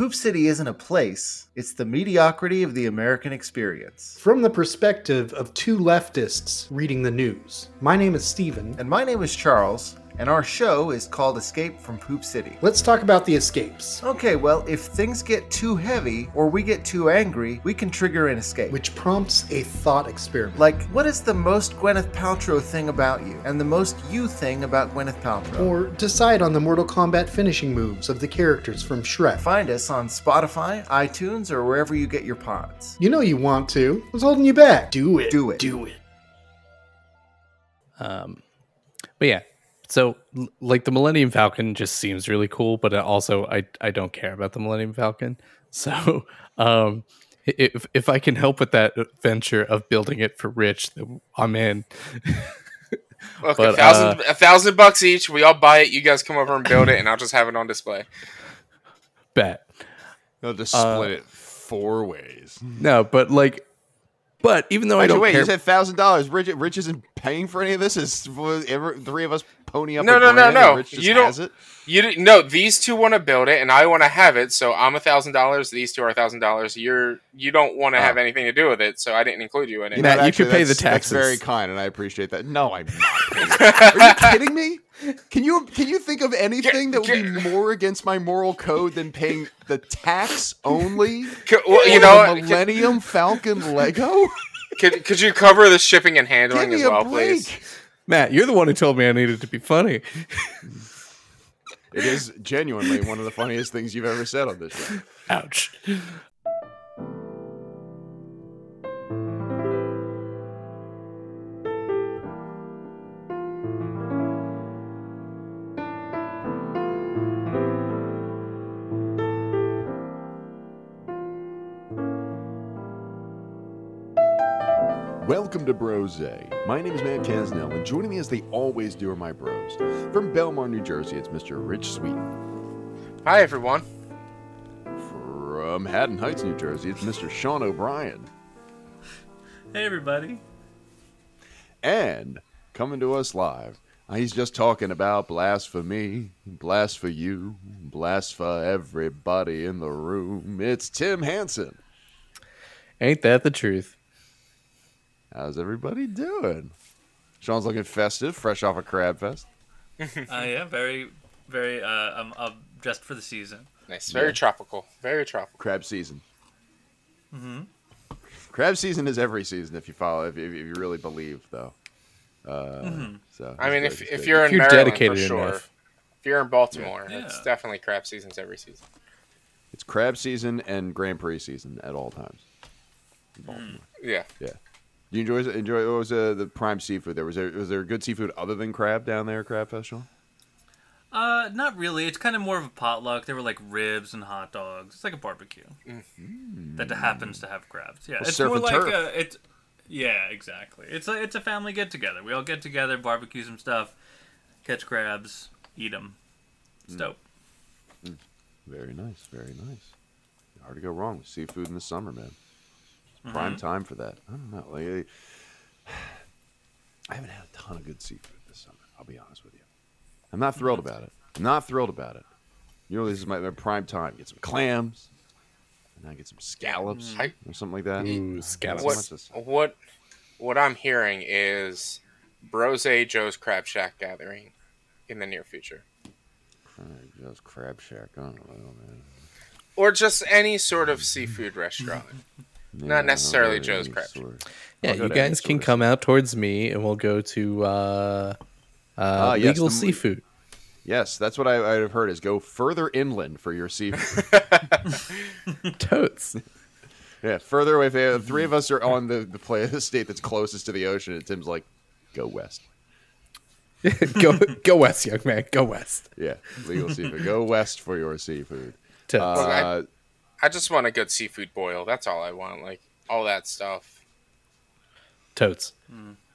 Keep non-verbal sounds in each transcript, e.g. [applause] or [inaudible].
Poop City isn't a place, it's the mediocrity of the American experience. From the perspective of two leftists reading the news. My name is Steven. And my name is Charles, and our show is called Escape from Poop City. Let's talk about the escapes, Okay, well, if things get too heavy or we get too angry, we can trigger an escape. which prompts a thought experiment. like, what is the most Gwyneth Paltrow thing about you, and the most you thing about Gwyneth Paltrow? Or decide on the Mortal Kombat finishing moves of the characters from Shrek. Find us on Spotify, iTunes, or wherever you get your pods. You know you want to. What's holding you back? Do it. Do it. Do it. Um, but yeah, so like the Millennium Falcon just seems really cool, but it also I I don't care about the Millennium Falcon. [laughs] So um, if if I can help with that venture of building it for Rich, then I'm in. [laughs] Look, But, a thousand, a thousand bucks each. We all buy it. You guys come over and build it, and I'll just have it on display. [laughs] Bet They'll just Uh, split it four ways. no, but like, but even though I Wait, don't wait, care, you said thousand dollars. Rich, Rich isn't paying for any of this. Is was ever, three of us pony up? No, a no, no, no. Rich just You don't- has it. You didn't- no. These two want to build it, and I want to have it. So I'm a thousand dollars. These two are a thousand dollars. You're you don't want to have Oh. anything to do with it, so I didn't include you in it. You know- Matt, you actually, could pay the that's- that's very kind, and I appreciate that. No, I'm not. [laughs] Are you kidding me? Can you can you think of anything that would be more against my moral code than paying the tax only? C- well, you know, the what? Millennium Falcon Lego. could, could you cover the shipping and handling as well, break. please? Matt, you're the one who told me I needed to be funny. It is genuinely one of the funniest things you've ever said on this show. Ouch. To Brosé. My name is Matt Kasznel, and joining me as they always do are my bros. From Belmar, New Jersey, it's Mr. Rich Sweet. Hi, everyone. From Haddon Heights, New Jersey, it's Mr. Sean O'Brien. Hey everybody. And coming to us live, uh, he's just talking about blasphemy, blast for you, blast for everybody in the room. It's Tim Hansen. Ain't that the truth? How's everybody doing? Sean's looking festive, fresh off a crab fest. [laughs] Uh, yeah, very, very. Uh, I'm, I'm dressed for the season. Nice, very tropical, very tropical. Crab season. Mm-hmm. Crab season is every season if you follow, if you, if you really believe, though. Uh, So I mean, if if you're If in you're Maryland for sure, enough. if you're in Baltimore, Yeah. it's definitely crab seasons every season. it's crab season and Grand Prix season at all times. in Baltimore. Yeah. Yeah. Do you enjoy enjoy what was uh, the prime seafood there? Was there was there good seafood other than crab down there, Crab festival? Uh, not really. It's kind of more of a potluck. There were like ribs and hot dogs. It's like a barbecue that happens to have crabs. Yeah, Well, it's more like turf. a. It's yeah, exactly. It's a it's a family get together. We all get together, barbecue some stuff, catch crabs, eat them. It's dope. Very nice, very nice. Hard to go wrong with seafood in the summer, man. It's prime mm-hmm. time for that. I don't know. Like, I, I haven't had a ton of good seafood this summer. I'll be honest with you. I'm not thrilled about it. I'm not thrilled about it. You know, this is my, my prime time. Get some clams, and I get some scallops mm-hmm. I- or something like that. Ooh, scallops. What what what I'm hearing is Brosé Joe's Crab Shack gathering in the near future, Just crab shack. I don't know, man. or just any sort of seafood restaurant. [laughs] Yeah, I'll necessarily go Joe's any Crab sort. Yeah, you guys can sort come out towards me, and we'll go to uh, uh, yes, legal the- seafood. Yes, that's what I, I've heard. Is go further inland for your seafood. [laughs] [laughs] Totes. yeah, further away. If uh, three of us are on the the play [laughs] the state that's closest to the ocean, and Tim's like, go west. go go west, young man. Go west. Yeah, legal seafood. Go west for your seafood. Totes. Uh, I just want a good seafood boil. That's all I want. Like all that stuff. Totes.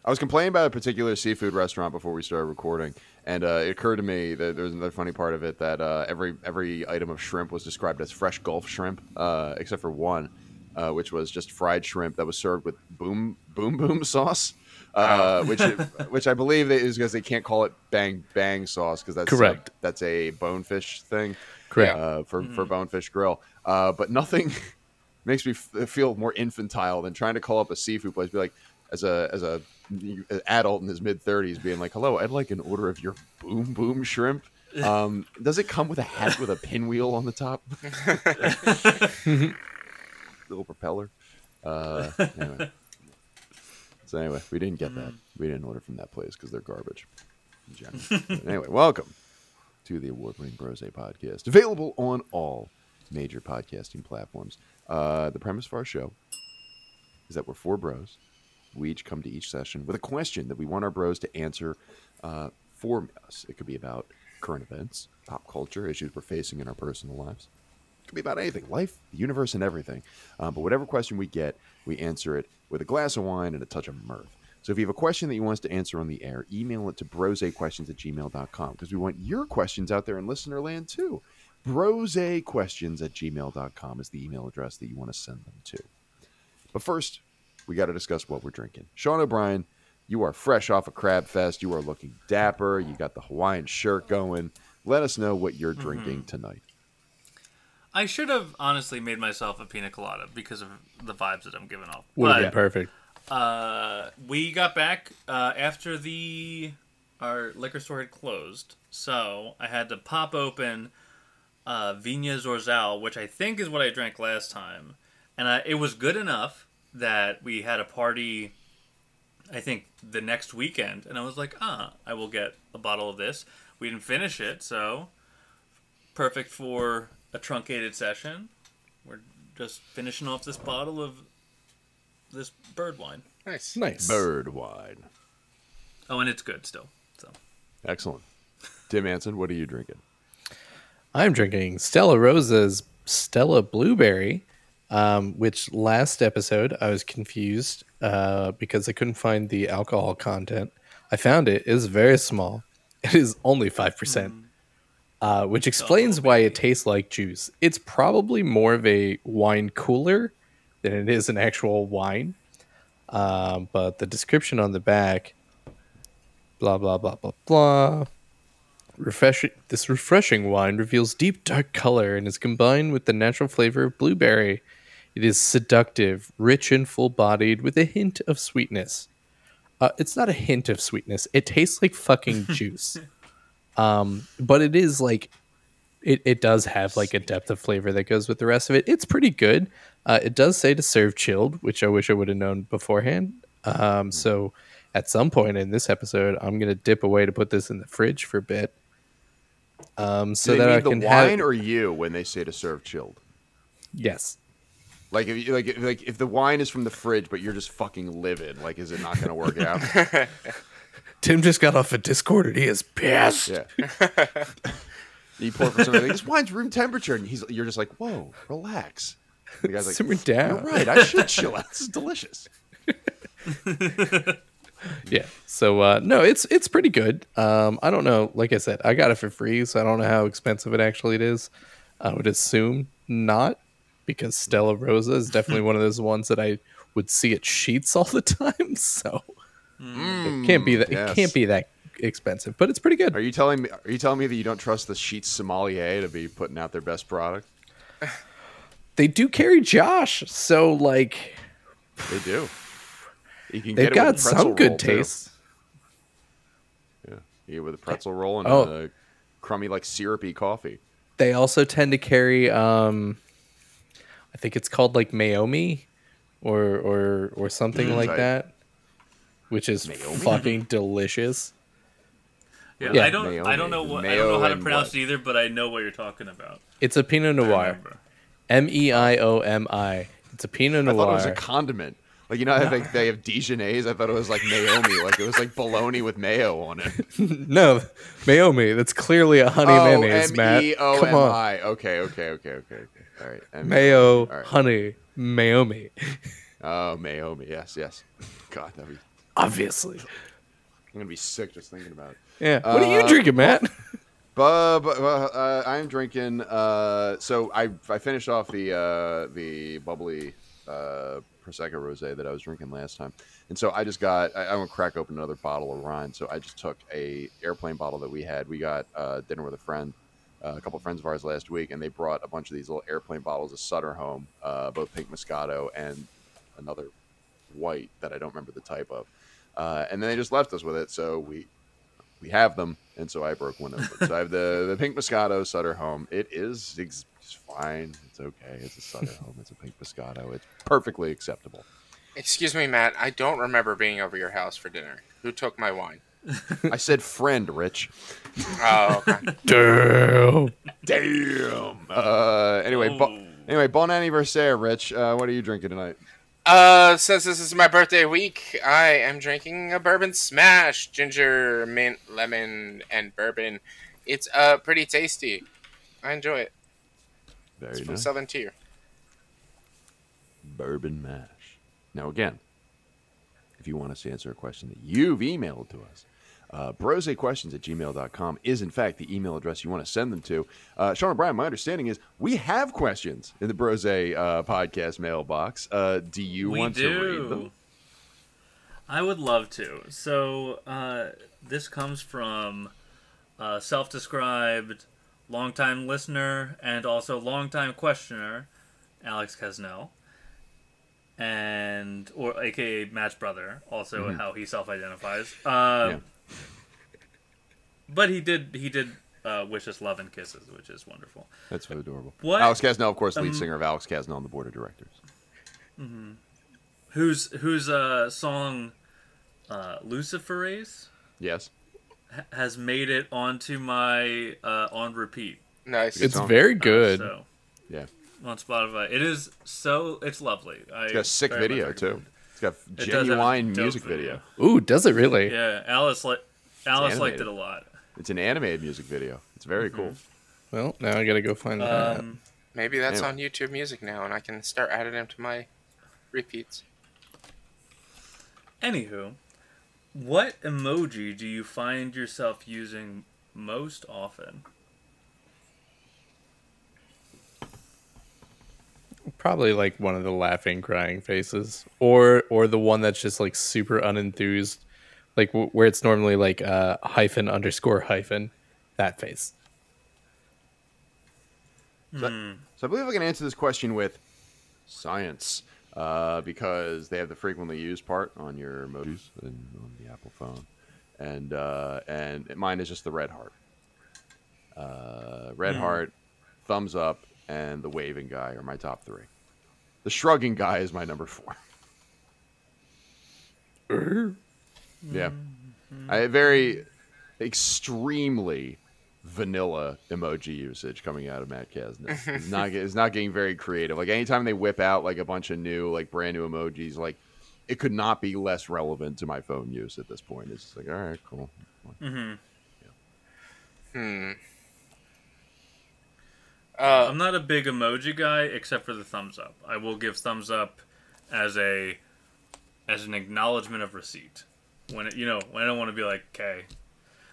I was complaining about a particular seafood restaurant before we started recording, and uh, it occurred to me that there was another funny part of it that uh, every every item of shrimp was described as fresh Gulf shrimp, uh, except for one, uh, which was just fried shrimp that was served with boom boom boom sauce, uh, [laughs] which which I believe is because they can't call it bang bang sauce because that's Correct. A, that's a bonefish thing. Correct. uh, for for Bonefish Grill. Uh, but nothing [laughs] makes me f- feel more infantile than trying to call up a seafood place. Be like, as a as a an adult in his mid thirties, being like, "Hello, I'd like an order of your boom boom shrimp." [laughs] Um, does it come with a hat with a pinwheel on the top? [laughs] Little propeller. Uh, anyway. So anyway, we didn't get that. We didn't order from that place because they're garbage. In anyway, welcome to the award-winning Brosé podcast, available on all major podcasting platforms. Uh, the premise for our show is that we're four bros. We each come to each session with a question that we want our bros to answer uh, for us. It could be about current events, pop culture, issues we're facing in our personal lives. It could be about anything, life, the universe, and everything. Um, but whatever question we get, we answer it with a glass of wine and a touch of mirth. So if you have a question that you want us to answer on the air, email it to brosequestions at gmail.com because we want your questions out there in listener land too. Brosequestions at gmail.com is the email address that you want to send them to. But first, we got to discuss what we're drinking. Sean O'Brien, you are fresh off a Crab Fest. You are looking dapper. You got the Hawaiian shirt going. Let us know what you're drinking tonight. I should have honestly made myself a pina colada because of the vibes that I'm giving off. Would have been perfect. uh, we got back uh, after the our liquor store had closed, so I had to pop open uh, Vina Zorzal, which I think is what I drank last time, and I, it was good enough that we had a party. I think the next weekend, and I was like, ah, I will get a bottle of this. We didn't finish it, so perfect for a truncated session. We're just finishing off this bottle of this bird wine. Nice. Nice. Bird wine. Oh, and it's good still. So Excellent. Tim Anson, what are you drinking? I'm drinking Stella Rosa's Stella Blueberry, um, which last episode I was confused uh, because I couldn't find the alcohol content. I found it. It is very small. It is only 5%, uh, which explains why it tastes like juice. It's probably more of a wine cooler than it is an actual wine. Um, but the description on the back, blah, blah, blah, blah, blah. Refreshing, this refreshing wine reveals deep dark color and is combined with the natural flavor of blueberry. It is seductive, rich, and full bodied with a hint of sweetness. Uh, it's not a hint of sweetness. It tastes like fucking [laughs] juice. Um, but it is like, it, it does have like a depth of flavor that goes with the rest of it. It's pretty good. Uh, it does say to serve chilled, which I wish I would have known beforehand. Um, so at some point in this episode, I'm going to dip away to put this in the fridge for a bit. Um, so that I the wine have or you when they say to serve chilled? yes, Like if you, like if- like if the wine is from the fridge, but you're just fucking livid, like is it not going to work out? [laughs] Tim just got off a Discord and he is pissed. yeah. [laughs] you pour for something like this wine's room temperature, and he's you're just like, whoa, relax. The guy's like, [laughs] Simmer down. You're right. I should chill out. This is delicious. Yeah. So uh, no, it's it's pretty good. Um, I don't know. Like I said, I got it for free, so I don't know how expensive it actually it is. I would assume not, because Stella Rosa is definitely one of those ones that I would see at Sheetz all the [laughs] time. So it can't be that yes. it can't be that expensive, but it's pretty good. Are you telling me? Are you telling me that you don't trust the Sheetz sommelier to be putting out their best product? They do carry Josh, so like They do. You can they've get it with got some good roll, too. taste. Yeah, you with a pretzel roll and Oh. a crummy like syrupy coffee. They also tend to carry um I think it's called like Meiomi or or or something like Tight. that. Which is Meiomi? fucking delicious. yeah, Yeah. I don't Mayo I don't know and- what I don't know how to pronounce what? it either, but I know what you're talking about. It's a Pinot Noir. M E I O M I. It's a Pinot Noir. I thought it was a condiment. Like you know how they, [laughs] they have Dijonnaise. I thought it was like Naomi. like it was like bologna with mayo on it. [laughs] no, Naomi. That's clearly a honey mayonnaise, Matt. M-E-O-M-I. Come on. Okay, okay, okay, okay, okay. All right. M- Mayo, All right. honey, Naomi. Oh, Naomi. Yes, yes. God, that'd be, Obviously. I'm gonna be sick just thinking about it. Yeah. What are you Uh, drinking, Matt? But uh, I'm drinking. Uh, so I I finished off the uh, the bubbly uh, prosecco rosé that I was drinking last time, and so I just got. I, I want to crack open another bottle of Rhine. So I just took a airplane bottle that we had. We got uh, dinner with a friend uh, a couple of friends of ours last week, and they brought a bunch of these little airplane bottles of Sutter home, uh, both pink Moscato and another white that I don't remember the type of. Uh, and then they just left us with it, so we we have them, and so I broke one of them. so I have the the pink Moscato Sutter home. It is it's fine. It's okay. It's a Sutter [laughs] home. It's a pink Moscato. It's perfectly acceptable. Excuse me, Matt. I don't remember being over your house for dinner. Who took my wine? [laughs] I said friend, Rich. Oh, okay. [laughs] Damn. Damn. Uh, anyway, bo- Oh. anyway, bon anniversaire, Rich. Uh, what are you drinking tonight? Uh, since this is my birthday week, I am drinking a bourbon smash, ginger, mint, lemon, and bourbon. It's uh pretty tasty. I enjoy it. Very It's from nice. Southern Tier. Bourbon mash. Now, again, if you want us to answer a question that you've emailed to us, uh, brosequestions at gmail.com is, in fact, the email address you want to send them to. Uh, Sean O'Brien, my understanding is we have questions in the Brosé uh, podcast mailbox. Uh, do you we want do. to read them? I would love to. So uh, this comes from a self-described longtime listener and also longtime questioner, Alex Kasznel, and or AKA Matt's brother, also how he self-identifies. Uh, Mm-hmm. Yeah. But he did he did uh, wish us love and kisses, which is wonderful. That's so adorable. What? Alex Kasznel, of course, lead Um, singer of Alex Kasznel on the board of directors. Who's whose uh, song uh, Luciferase Yes. Ha- has made it onto my uh, on repeat. Nice. It's song. very good. So Yeah. on Spotify, it is so it's lovely. I It's got a sick video, too. It's got It does have a genuine dope music video. video. Ooh, does it really? Yeah, Alice li- Alice liked it a lot. It's an animated music video. It's very Mm-hmm. cool. Well, now I gotta go find that. Um, Maybe that's Anyway. on YouTube Music now, and I can start adding them to my repeats. anywho, what emoji do you find yourself using most often? Probably like one of the laughing, crying faces, or or the one that's just like super unenthused, like w- where it's normally like uh, hyphen underscore hyphen, that face. So, so I believe I can answer this question with science, uh, because they have the frequently used part on your emojis and on the Apple phone, and uh, and mine is just the red heart. Uh, red heart, thumbs up, and the waving guy are my top three. The shrugging guy is my number four. [laughs] [laughs] yeah, I have very extremely vanilla emoji usage coming out of Matt Kasznel. It's [laughs] not it's not getting very creative. Like anytime they whip out like a bunch of new like brand new emojis, like it could not be less relevant to my phone use at this point. It's just like all right, cool. Mm-hmm. I'm not a big emoji guy except for the thumbs up. I will give thumbs up as a as an acknowledgement of receipt. When it, you know, when I don't want to be like, okay,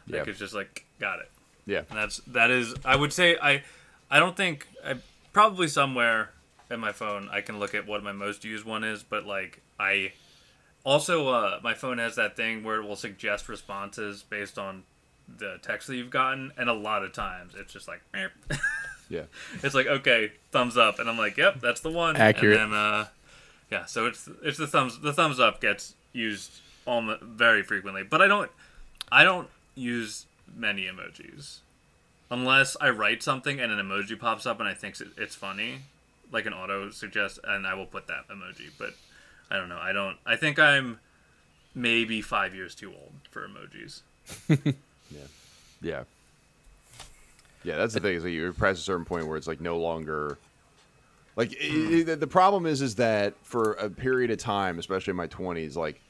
like Yeah. it's just like, got it. Yeah, And that's that is I would say I I don't think I probably somewhere in my phone I can look at what my most used one is, but like I also uh my phone has that thing where it will suggest responses based on the text that you've gotten and a lot of times it's just like yeah. [laughs] it's like okay thumbs up and i'm like yep that's the one Accurate. and then uh yeah so it's it's the thumbs the thumbs up gets used almost very frequently but i don't i don't use many emojis unless i write something and an emoji pops up and i think it's funny like an auto suggest and i will put that emoji but i don't know i don't i think i'm maybe five years too old for emojis [laughs] Yeah. Yeah, Yeah, that's the thing is that you're past a certain point where it's like no longer like i i the problem is is that for a period of time, especially in my 20s, like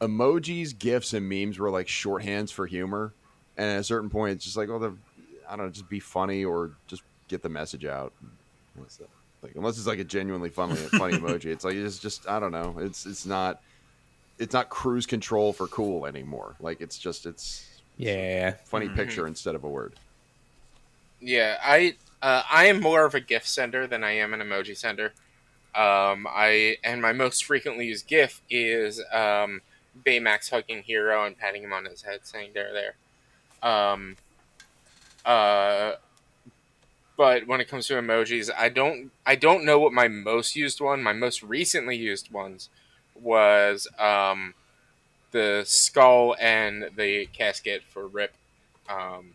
emojis, gifs and memes were like shorthands for humor. And at a certain point it's just like, oh, the I don't know, just be funny or just get the message out. What's that? Like unless it's like a genuinely funny [laughs] funny emoji, it's like it's just I don't know. It's it's not it's not cruise control for cool anymore. Like it's just it's Yeah. funny picture instead of a word. Yeah, I uh, I am more of a GIF sender than I am an emoji sender. Um, I and my most frequently used GIF is um, Baymax hugging Hero and patting him on his head, saying "There, there." Um, uh, but when it comes to emojis, I don't I don't know what my most used one, my most recently used ones was um, the skull and the casket for Rip. Um,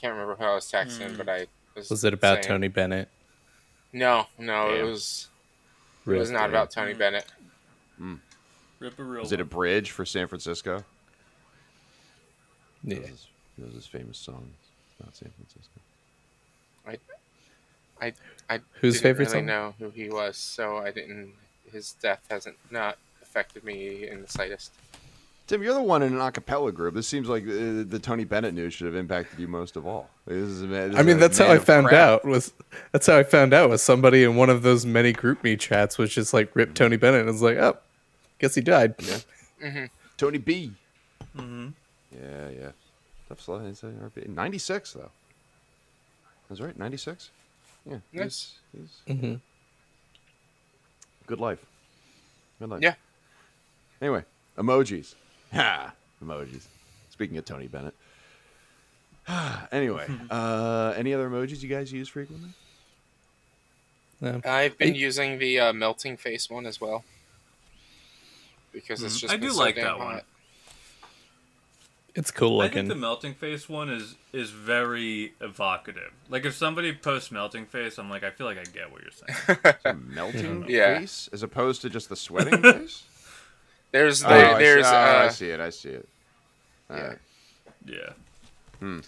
can't remember who I was texting, Hmm. but I was. Was it about saying- Tony Bennett? No, no, it Damn. was. It was not about Tony Bennett. Rip a real Is it a bridge for San Francisco? Yeah. That was his, that was his famous song. It's not San Francisco. I I I Whose didn't favorite really song? know who he was, so I didn't. His death hasn't not affected me in the slightest. Tim, you're the one in an a cappella group. This seems like uh, the Tony Bennett news should have impacted you most of all. This is this I mean, a that's how I found craft. out. Was that's how I found out was somebody in one of those many GroupMe chats was just like ripped Tony Bennett. And I was like, oh, guess he died. Yeah. Tony B. Mhm. Yeah, yeah. Tough slow. It's, RP. 96, though. That's right, 96? Yeah. He's, Nice. he's hmm good life. Good life. Yeah. Anyway, emojis. Ha! Emojis. Speaking of Tony Bennett. [sighs] anyway, [laughs] uh, any other emojis you guys use frequently? Yeah. I've been I- using the uh, melting face one as well because it's Mhm. just I do so like damn that one. Hot. It's cool looking. I looking. think the melting face one is is very evocative. Like if somebody posts melting face, I'm like, I feel like I get what you're saying. [laughs] A melting [laughs] Yeah. face as opposed to just the sweating [laughs] face? There's Oh, there, I see- there's oh, I uh, see it. I see it. yeah. Alright. yeah. Um,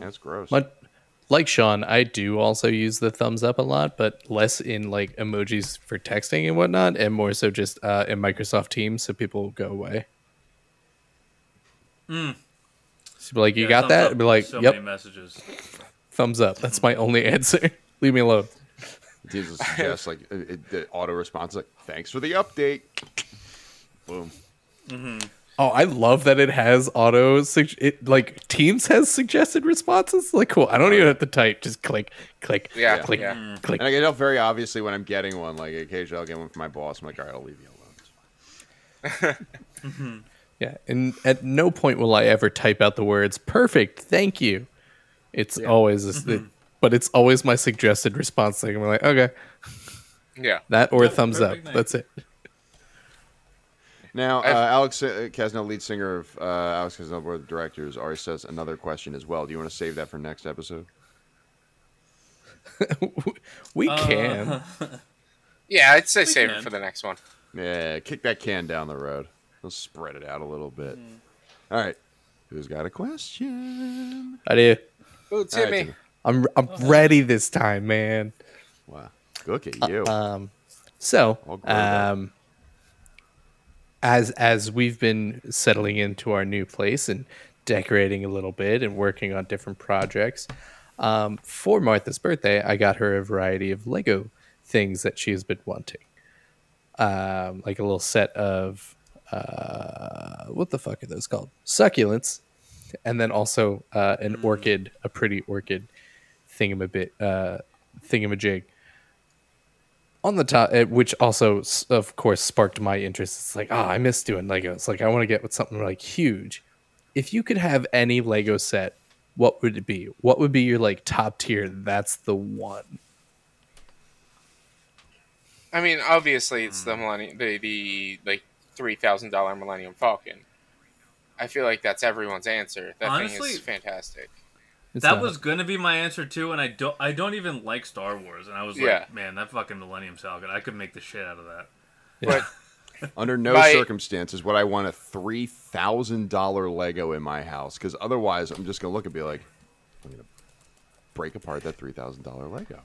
that's gross. But like Sean, I do also use the thumbs up a lot, but less in like emojis for texting and whatnot, and more so just uh, in Microsoft Teams, so people go away. Mm. So be like, you Yeah, got thumbs that? up, Be like, so yep, many messages. thumbs up. That's my only [laughs] answer. Leave me alone. Teams will suggest like it, it, the auto response like thanks for the update. Boom. Mm-hmm. Oh, I love that it has auto. Sug- it like Teams has suggested responses. Like, cool. I don't even have to type. Just click, click, Yeah, click, yeah. Mm. click. And I get out very obviously when I'm getting one. Like occasionally I'll get one from my boss. I'm like, all right, I'll leave you alone. It's [laughs] fine. Mm-hmm. Yeah, and at no point will I ever type out the words "perfect," "thank you." It's always this, Mm-hmm. but it's always my suggested response thing. I'm like, okay, yeah. that or Yep, thumbs up. perfect, thanks. That's it. Now, uh, Alex uh, Kasznel, lead singer of uh, Alex Kasznel Board of Directors, already says another question as well. Do you want to save that for next episode? [laughs] we Uh, can. [laughs] Yeah, I'd say save can. it for the next one. Yeah, kick that can down the road. Let's spread it out a little bit. All right, who's got a question? I do. Oh, All right, Timmy. Timmy. I'm I'm ready this time, man. Wow, look at you. Um, so All grown up. um, as as we've been settling into our new place and decorating a little bit and working on different projects, um, for Martha's birthday, I got her a variety of Lego things that she has been wanting, um, like a little set of uh, what the fuck are those called? Succulents, and then also uh, an orchid, a pretty orchid thingamabit, uh, thingamajig on the top, uh, which also, of course, sparked my interest. It's like, ah, I miss doing Legos. Like, I want to get with something like huge. If you could have any Lego set, what would it be? What would be your like top tier? That's the one. I mean, obviously, it's the millennium, the the like three thousand dollar Millennium Falcon. I feel like that's everyone's answer. That thing is fantastic. It's that not- was gonna be my answer too, and I don't I don't even like Star Wars, and I was Yeah. like, man, that fucking Millennium Falcon, I could make the shit out of that. Yeah. But [laughs] Under no My- circumstances would I want a three thousand dollar Lego in my house because otherwise I'm just gonna look and be like, I'm gonna break apart that three thousand dollar Lego.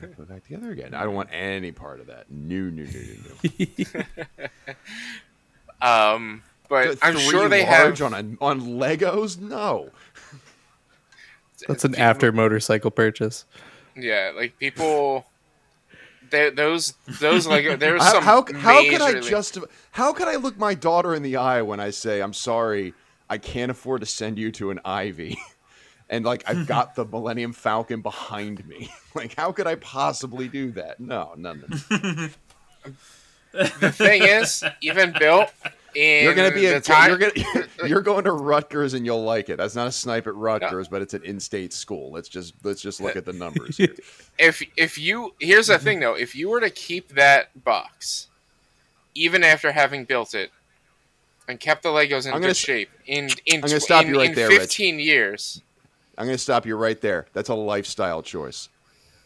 Put it back together again. I don't want any part of that. New, no, no, no, no. um, but I'm sure they large have. on a, on Legos. No, That's an people- after motorcycle purchase. Yeah, like people. They, those those like [laughs] there's how some how, how could I majorly- justify? How could I look my daughter in the eye when I say I'm sorry? I can't afford to send you to an Ivy, [laughs] and like I've [laughs] got the Millennium Falcon behind me. [laughs] Like, how could I possibly do that? No, none of the thing is, even built, in You're gonna be the a time. you're gonna [laughs] you're going to Rutgers and you'll like it. That's not a snipe at Rutgers, but it's an in-state school. Let's just let's just look at the numbers. Here. if if you here's the mm-hmm. thing though, if you were to keep that box, even after having built it, and kept the Legos in I'm good s- shape, in in I'm gonna stop in, you right in there, Rich. 15 years, I'm going to stop you right there. That's a lifestyle choice.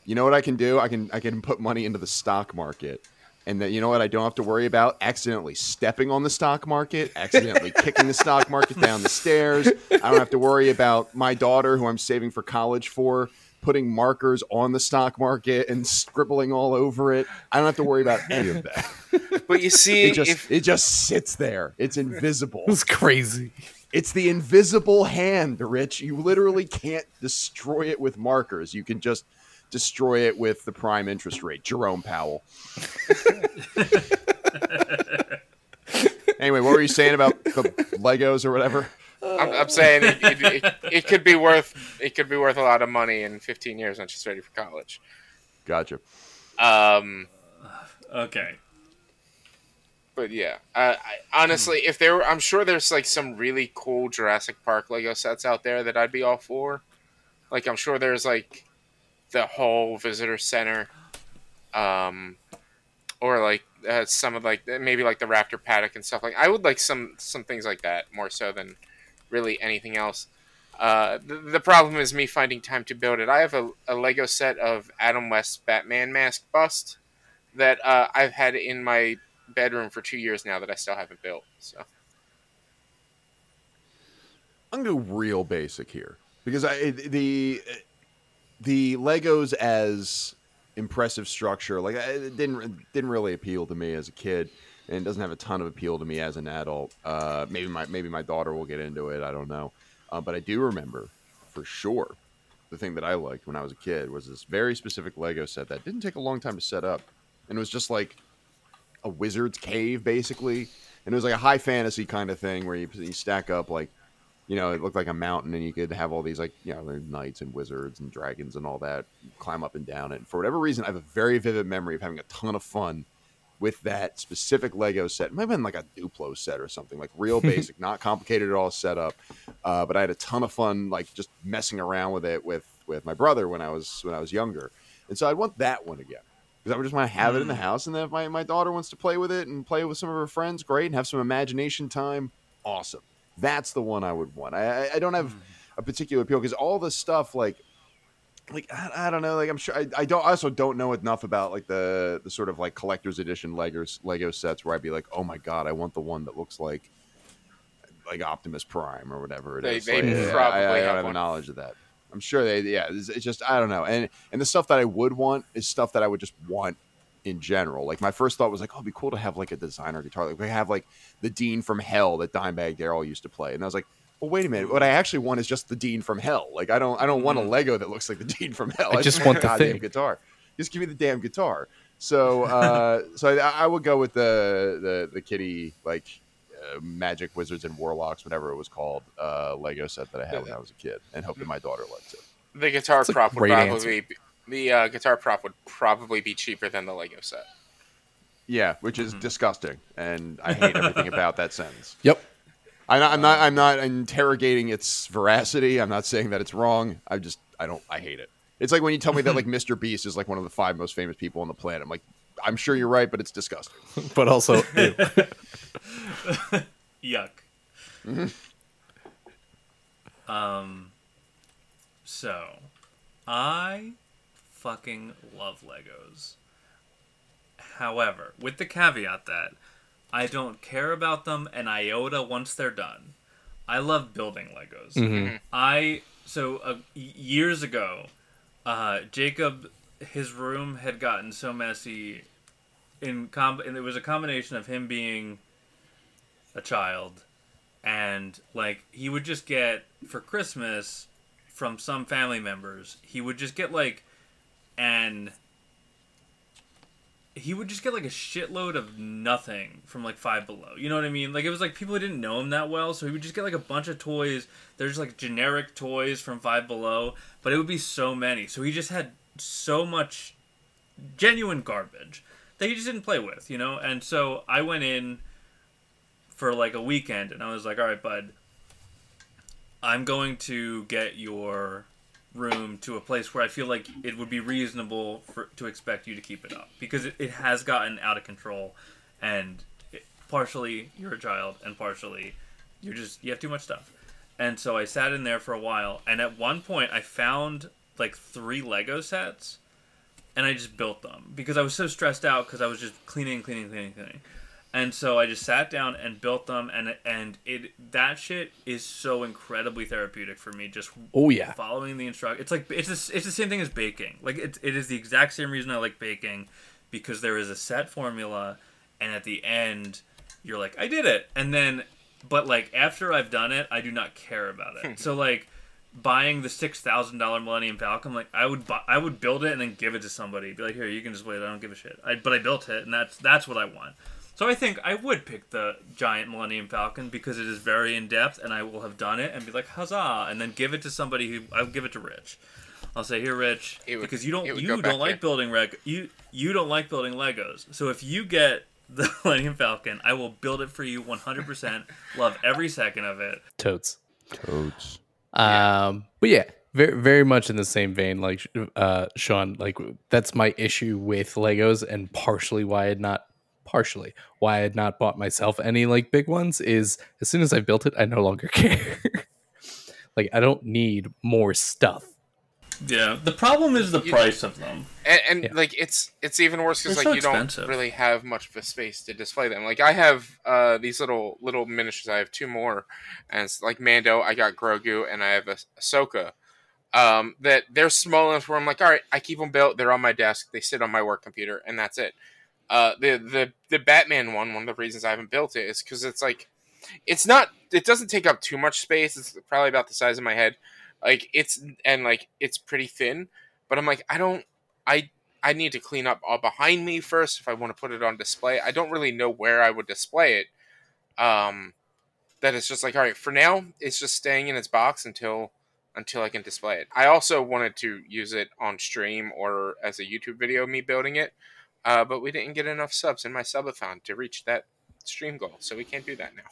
You know what I can do? I can I can put money into the stock market. And then you know what I don't have to worry about accidentally stepping on the stock market, accidentally [laughs] kicking the stock market down the stairs. I don't have to worry about my daughter who I'm saving for college for putting markers on the stock market and scribbling all over it. I don't have to worry about any of that. [laughs] but you see, It just if it just sits there. It's invisible. [laughs] It's crazy. It's the invisible hand, Rich. You literally can't destroy it with markers. You can just destroy it with the prime interest rate. Jerome Powell. anyway, what were you saying about the Legos or whatever? I'm, I'm saying it, it, it, it could be worth it could be worth a lot of money in 15 years when she's ready for college. Gotcha. Um, Okay. But yeah, I, honestly, if there, were, I'm sure there's like some really cool Jurassic Park Lego sets out there that I'd be all for. Like I'm sure there's like the whole visitor center, um, or like uh, some of like maybe like the Raptor paddock and stuff like. I would like some some things like that more so than really anything else. Uh, the, the problem is me finding time to build it. I have a, a Lego set of Adam West's Batman mask bust that uh, I've had in my bedroom for two years now that I still haven't built. So I'm gonna go real basic here because I the the Legos as impressive structure like it didn't didn't really appeal to me as a kid and it doesn't have a ton of appeal to me as an adult. Uh, maybe my maybe my daughter will get into it. I don't know, uh, but I do remember for sure the thing that I liked when I was a kid was this very specific Lego set that didn't take a long time to set up, and it was just like a wizard's cave basically, and it was like a high fantasy kind of thing where you, you stack up like you know, it looked like a mountain, and you could have all these like you know, knights and wizards and dragons and all that climb up and down it. And for whatever reason, I have a very vivid memory of having a ton of fun with that specific Lego set. It might have been like a Duplo set or something, like real [laughs] basic, not complicated at all set up. Uh, but I had a ton of fun, like just messing around with it with with my brother when I was when I was younger. And so I'd want that one again because I would just want to have it in the hmm. house. And then if my, my daughter wants to play with it and play with some of her friends, great, and have some imagination time, awesome. That's the one I would want. I, I- don't have hmm. a particular appeal because all the stuff like like I, I don't know like I'm sure I, I don't I also don't know enough about like the the sort of like collector's edition Legos Lego sets where I'd be like oh my god I want the one that looks like like Optimus Prime or whatever it They- is. they Like, I- probably I, I have don't have knowledge of that. I'm sure they yeah it's, it's just I don't know and and the stuff that I would want is stuff that I would just want in general. Like my first thought was like, oh, it'd be cool to have like a designer guitar. Like we have like the Dean from Hell that Dimebag Darrell used to play, and I was like, well, wait a minute. What I actually want is just the Dean from Hell. Like I don't I don't want a Lego that looks like the Dean from Hell. I just want the goddamn thing. guitar. Just give me the damn guitar. So uh, [laughs] so I, I would go with the the the kitty like. Uh, Magic Wizards and Warlocks, whatever it was called, uh, Lego set that I had when I was a kid, and hoping my daughter liked it. the guitar That's prop would great probably be, the uh, guitar prop would probably be cheaper than the Lego set. Yeah, which is disgusting, and I hate everything about that sentence. [laughs] Yep. I'm not, I'm not. I'm not interrogating its veracity. I'm not saying that it's wrong. I just. I don't. I hate it. It's like when you tell me that like [laughs] Mr. Beast is like one of the five most famous people on the planet. I'm like, I'm sure you're right, but it's disgusting. [laughs] But also, ew. [laughs] Yuck. um, so I fucking love Legos. However, with the caveat that I don't care about them an iota once they're done. I love building Legos. I so uh, years ago, uh, Jacob, his room had gotten so messy. In com- and it was a combination of him being a child and like he would just get for christmas from some family members he would just get like an he would just get like a shitload of nothing from like five below. You know what i mean? Like it was like people who didn't know him that well so he would just get like a bunch of toys. There's like generic toys from five below but it would be so many. So he just had so much genuine garbage that he just didn't play with you know and so i went in for like a weekend, and I was like, all right, bud, I'm going to get your room to a place where I feel like it would be reasonable for to expect you to keep it up because it, it has gotten out of control, and it, partially you're a child, and partially you're just you have too much stuff. And so I sat in there for a while, and at one point I found like three Lego sets, and I just built them because I was so stressed out because I was just cleaning, cleaning, cleaning, cleaning. And so I just sat down and built them, and and it that shit is so incredibly therapeutic for me. Just Oh yeah. following the instruction. It's like it's the, it's the same thing as baking. Like it, it is the exact same reason I like baking because there is a set formula, and at the end you're like I did it, and then but like after I've done it, I do not care about it. [laughs] so like buying the six thousand dollar Millennium Falcon, like I would buy, I would build it and then give it to somebody. Be like, here, you can just wait. I don't give a shit. I, but I built it, and that's that's what I want. So I think I would pick the giant Millennium Falcon because it is very in depth, and I will have done it and be like, huzzah, and then give it to somebody who I'll give it to Rich. I'll say, here, Rich, would- because you don't you don't like here. building reg you you don't like building Legos. So if you get the [laughs] Millennium Falcon, I will build it for you 100%. Love every second of it. Totes. Toads. Um, but yeah, very very much in the same vein, like uh, Sean. Like that's my issue with Legos, and partially why I had not partially why I had not bought myself any like big ones is as soon as I built it, I no longer [laughs] care. like I don't need more stuff. Yeah. The problem is the You- price of them. and, and Yeah. like it's it's even worse because like so you don't really have much of a space to display them. Like I have uh, these little little miniatures. I have two more, and it's like Mando. I got Grogu, and I have a Ahsoka. Um, that they're small enough where I'm like, all right, I keep them built. They're on my desk. They sit on my work computer, and that's it. Uh, the the the Batman one. One of the reasons I haven't built it is because it's like, it's not. It doesn't take up too much space. It's probably about the size of my head. Like it's and like it's pretty thin. But I'm like, I don't. I I need to clean up all behind me first if I want to put it on display. I don't really know where I would display it. Um, that it's just like, all right, for now, it's just staying in its box until until I can display it. I also wanted to use it on stream or as a YouTube video, me building it, uh, but we didn't get enough subs in my subathon to reach that stream goal, so we can't do that now.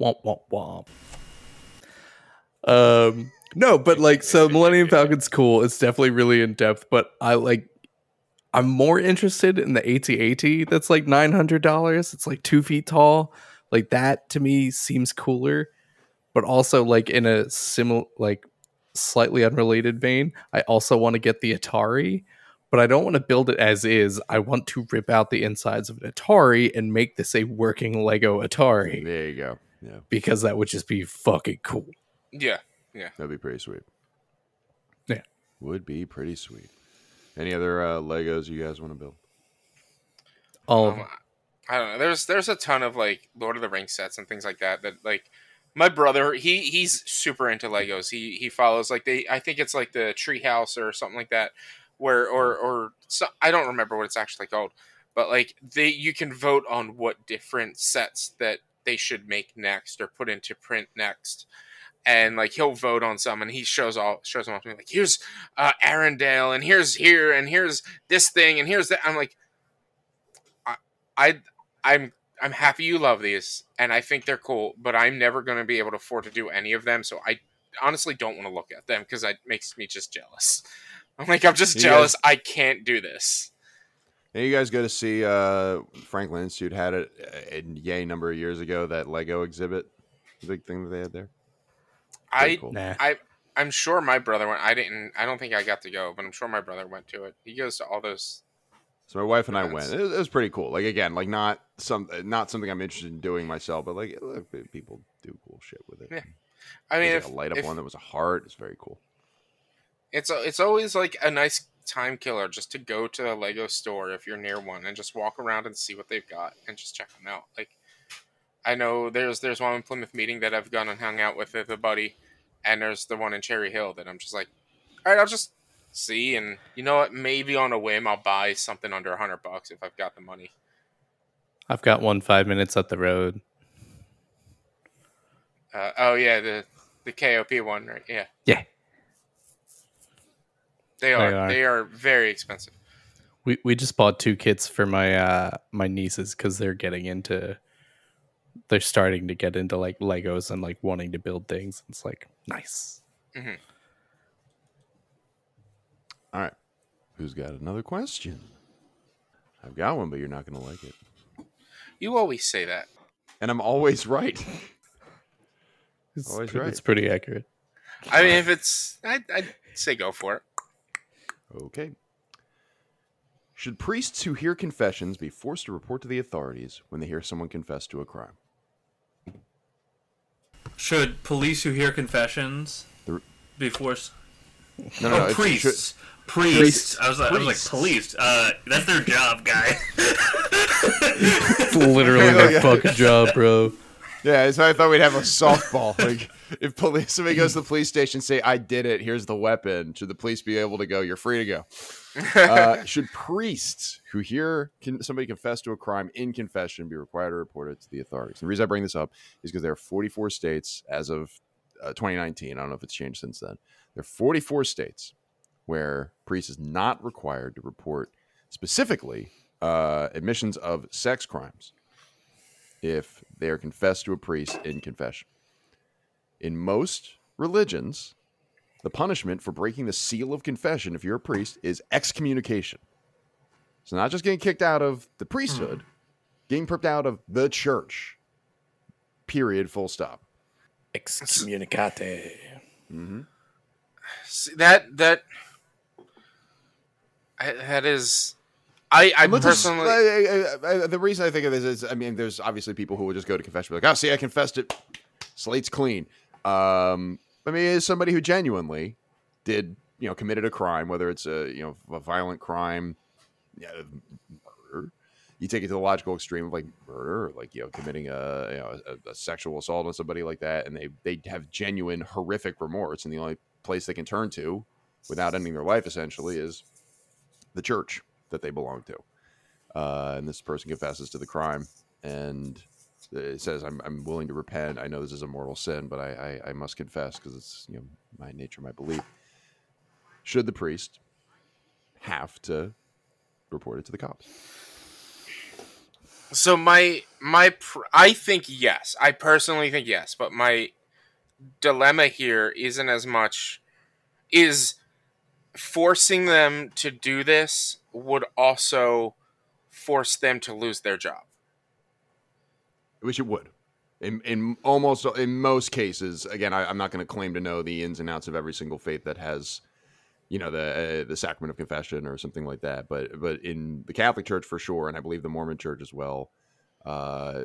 Womp womp womp. Um, no, but like, so Millennium Falcon's cool. It's definitely really in depth, but I like. I'm more interested in the AT-AT that's like nine hundred dollars. It's like two feet tall. Like that to me seems cooler, but also like in a similar, like slightly unrelated vein, I also want to get the Atari, but I don't want to build it as is. I want to rip out the insides of an Atari and make this a working Lego Atari There you go. Yeah, because that would just be fucking cool. Yeah, that'd be pretty sweet. Yeah. Would be pretty sweet. Any other uh, Legos you guys want to build? All Um. I don't know. There's there's a ton of like Lord of the Rings sets and things like that. That like my brother, he he's super into Legos. He he follows like they. I think it's like the Treehouse or something like that, where or or so, I don't remember what it's actually called, but like they you can vote on what different sets that they should make next or put into print next. And like he'll vote on some, and he shows all shows them off to me like here's uh, Arendelle, and here's here, and here's this thing, and here's that. I'm like, I I'm I'm happy you love these, and I think they're cool, but I'm never going to be able to afford to do any of them. So I honestly don't want to look at them because that makes me just jealous. [laughs] I'm like I'm just You jealous. I can't do this. And you guys go to see uh, Franklin Institute had it uh, in yay number of years ago that Lego exhibit, the big thing that they had there. Pretty I cool. Nah. I I'm sure my brother went. I didn't. I don't think I got to go, but I'm sure my brother went to it. He goes to all those. So my wife and I went. It was, it was pretty cool. Like again, like not some not something I'm interested in doing myself, but like look, people do cool shit with it. Yeah. I mean, if, like a light up if- one that was a heart. It's very cool. it's it's always like a nice time killer just to go to a Lego store if you're near one and just walk around and see what they've got and just check them out. Like I know there's there's one in Plymouth meeting that I've gone and hung out with with a buddy, and there's the one in Cherry Hill that I'm just like, all right, I'll just see and you know what, maybe on a whim I'll buy something under a hundred bucks if I've got the money. I've got one five minutes up the road. Uh, oh yeah, the the KOP one, right? Yeah, Yeah. they are. are. They are very expensive. We we just bought two kits for my uh my nieces because they're getting into they're starting to get into like Legos and like wanting to build things. It's like nice. Mm-hmm. All right. Who's got another question? I've got one, but you're not going to like it. You always say that. And I'm always right. [laughs] It's, Always pre- right. it's pretty accurate. I mean, if it's, I'd, I'd say go for it. Okay. Should priests who hear confessions be forced to report to the authorities when they hear someone confess to a crime? Should police who hear confessions The- be forced? No, no, oh, no. priests. should- priests. I was like, I was like, Priests. police. Uh, that's their job, guy. It's [laughs] literally Yeah, their fucking job, bro. Yeah, so I thought we'd have a softball. like, [laughs] if police, somebody goes to the police station, say, "I did it. Here's the weapon." Should the police be able to go? You're free to go. [laughs] Uh, should priests who hear can, somebody confess to a crime in confession be required to report it to the authorities? The reason I bring this up is because there are 44 states as of uh, 2019. I don't know if it's changed since then. There are 44 states where priests is not required to report specifically uh, admissions of sex crimes if they are confessed to a priest in confession. In most religions, the punishment for breaking the seal of confession, if you're a priest, is excommunication. So not just getting kicked out of the priesthood, hmm. getting kicked out of the church. Period. Full stop. Excommunicate. Mm-hmm. See, that that that is, I I personally. I- I- I- the reason I think of this is, I mean, there's obviously people who will just go to confession, be like, "Oh, see, I confessed it, slate's clean." Um, I mean, is somebody who genuinely did, you know, committed a crime, whether it's a you know a violent crime, yeah, murder. You take it to the logical extreme of like murder, or like you know, committing a you know a, a sexual assault on somebody like that, and they they have genuine horrific remorse, and the only place they can turn to without ending their life essentially is the church that they belong to. Uh, and this person confesses to the crime and says, I'm, I'm willing to repent. I know this is a mortal sin, but I, I, I must confess because it's you know my nature, my belief. Should the priest have to report it to the cops? So my my pr- I think yes. I personally think yes, but my dilemma here isn't as much is forcing them to do this would also force them to lose their job. Which it would. In, in almost in most cases, again, I, I'm not going to claim to know the ins and outs of every single faith that has, you know, the uh, the sacrament of confession or something like that. But but in the Catholic Church for sure, and I believe the Mormon Church as well, uh,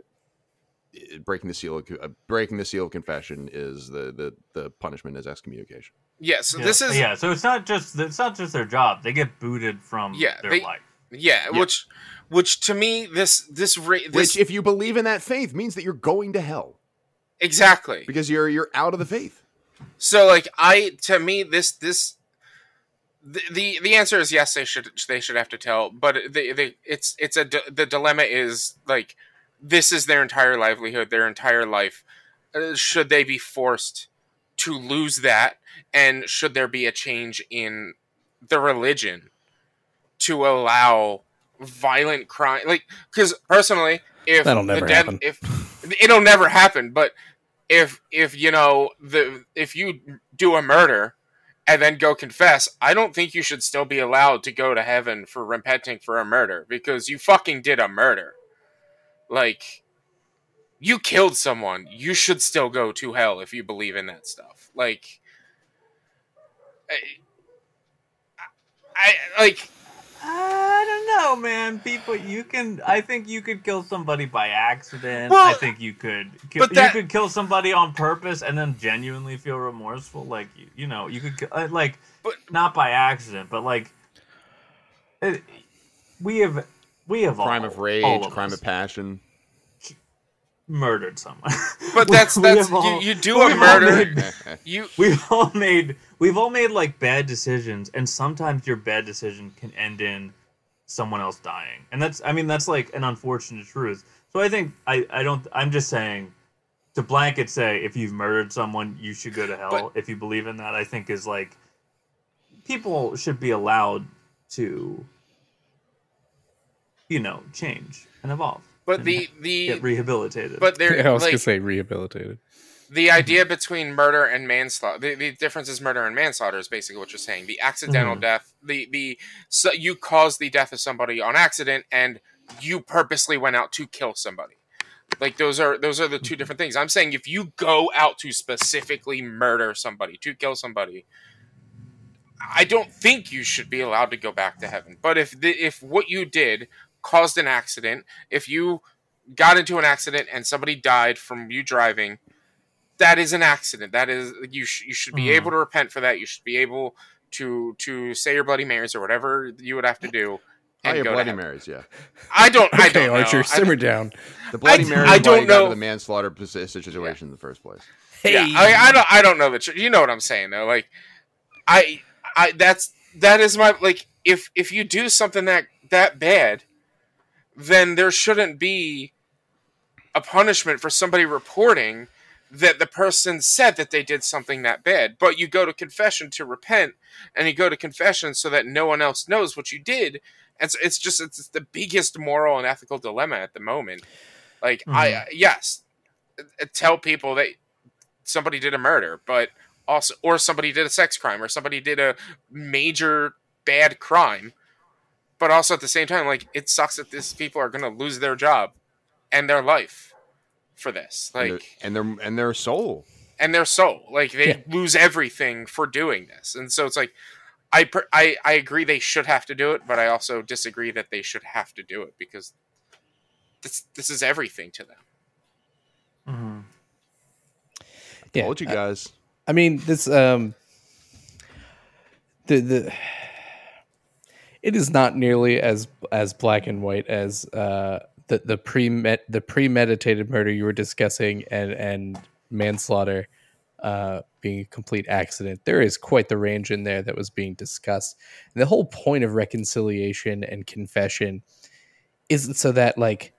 breaking the seal of, uh, breaking the seal of confession is the the the punishment is excommunication. Yeah, so yeah. this is yeah. So it's not just it's not just their job; they get booted from Yeah, their they- life. yeah, Yeah. which which to me this this ra- this Which, if you believe in that faith, means that you're going to hell exactly. because you're you're out of the faith. So like I to me this this the the, the answer is yes they should they should have to tell but the, the it's it's a the dilemma is like this is their entire livelihood their entire life uh, should they be forced to lose that? And should there be a change in the religion to allow violent crime? Like because personally if That'll never dead- happen. if it'll never happen but if if you know the if you do a murder and then go confess i don't think you should still be allowed to go to heaven for repenting for a murder because you fucking did a murder like you killed someone you should still go to hell if you believe in that stuff like i, I like I don't know, man. People, you can. I think you could kill somebody by accident. Well, I think you could. Kill, but that- you could kill somebody on purpose and then genuinely feel remorseful. Like you, you know, you could uh, like, But- not by accident, but like, it, we have we have all Crime all, of rage, all of crime us of passion. murdered someone. but that's [laughs] We that's have all- you, you do [laughs] a murder made- [laughs] you we've all made we've all made like bad decisions and sometimes your bad decision can end in someone else dying and that's i mean that's like an unfortunate truth so i think i i don't i'm just saying to blanket say if you've murdered someone you should go to hell But- if you believe in that i think is like people should be allowed to you know change and evolve But the the Get rehabilitated. but [laughs] I was like gonna say rehabilitated. the idea between murder and manslaughter the, the difference is murder and manslaughter is basically what you're saying the accidental Mhm. death the the so you caused the death of somebody on accident and you purposely went out to kill somebody like those are those are the two different things i'm saying if you go out to specifically murder somebody to kill somebody i don't think you should be allowed to go back to heaven but if the, if what you did caused an accident if you got into an accident and somebody died from you driving that is an accident. That is you. Sh- you should be Mhm. able to repent for that. You should be able to to say your Bloody Marys or whatever you would have to do. Oh, And yeah, go Bloody. Marys, yeah. I don't. I [laughs] don't Archer, know. simmer I, down. The Bloody I- Mary I don't know- the manslaughter posi- situation in the first place. yeah, I, I don't. I don't know the. Tr- you know what I'm saying though. Like, I, I. That's that is my like. If if you do something that that bad, then there shouldn't be a punishment for somebody reporting that the person said that they did something that bad. But you go to confession to repent, and you go to confession so that no one else knows what you did. And so it's just it's the biggest moral and ethical dilemma at the moment. Like I yes, uh, tell people that somebody did a murder, but also or somebody did a sex crime or somebody did a major bad crime. But also at the same time, like it sucks that these people are gonna lose their job and their life for this. And their- Like and their and their soul. and their soul. Like they Yeah. lose everything for doing this. And so it's like I, per- I I agree they should have to do it, but I also disagree that they should have to do it because this this is everything to them. Mhm. Yeah, Told you I- guys. I mean, this um the the it is not nearly as as black and white as uh the the pre the premeditated murder you were discussing and and manslaughter uh being a complete accident. There is quite the range in there that was being discussed. And the whole point of reconciliation and confession is so that like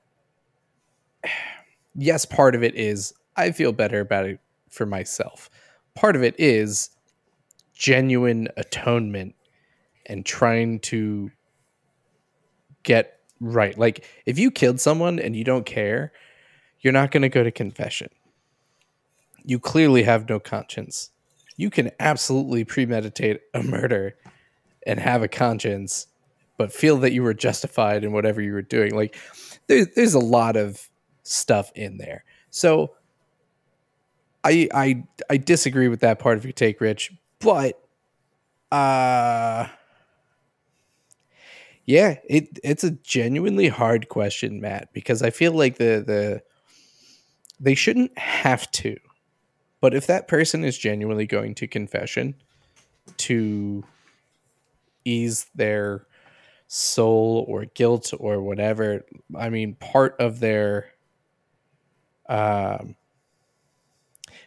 [sighs] yes, part of it is I feel better about it for myself. Part of it is genuine atonement and trying to get right. Like if you killed someone and you don't care, you're not going to go to confession. You clearly have no conscience. You can absolutely premeditate a murder and have a conscience, but feel that you were justified in whatever you were doing. Like there's there's a lot of stuff in there. So I I I disagree with that part of your take, Rich, but uh yeah, it it's a genuinely hard question, Matt, because I feel like the the they shouldn't have to. But if that person is genuinely going to confession to ease their soul or guilt or whatever, I mean, part of their um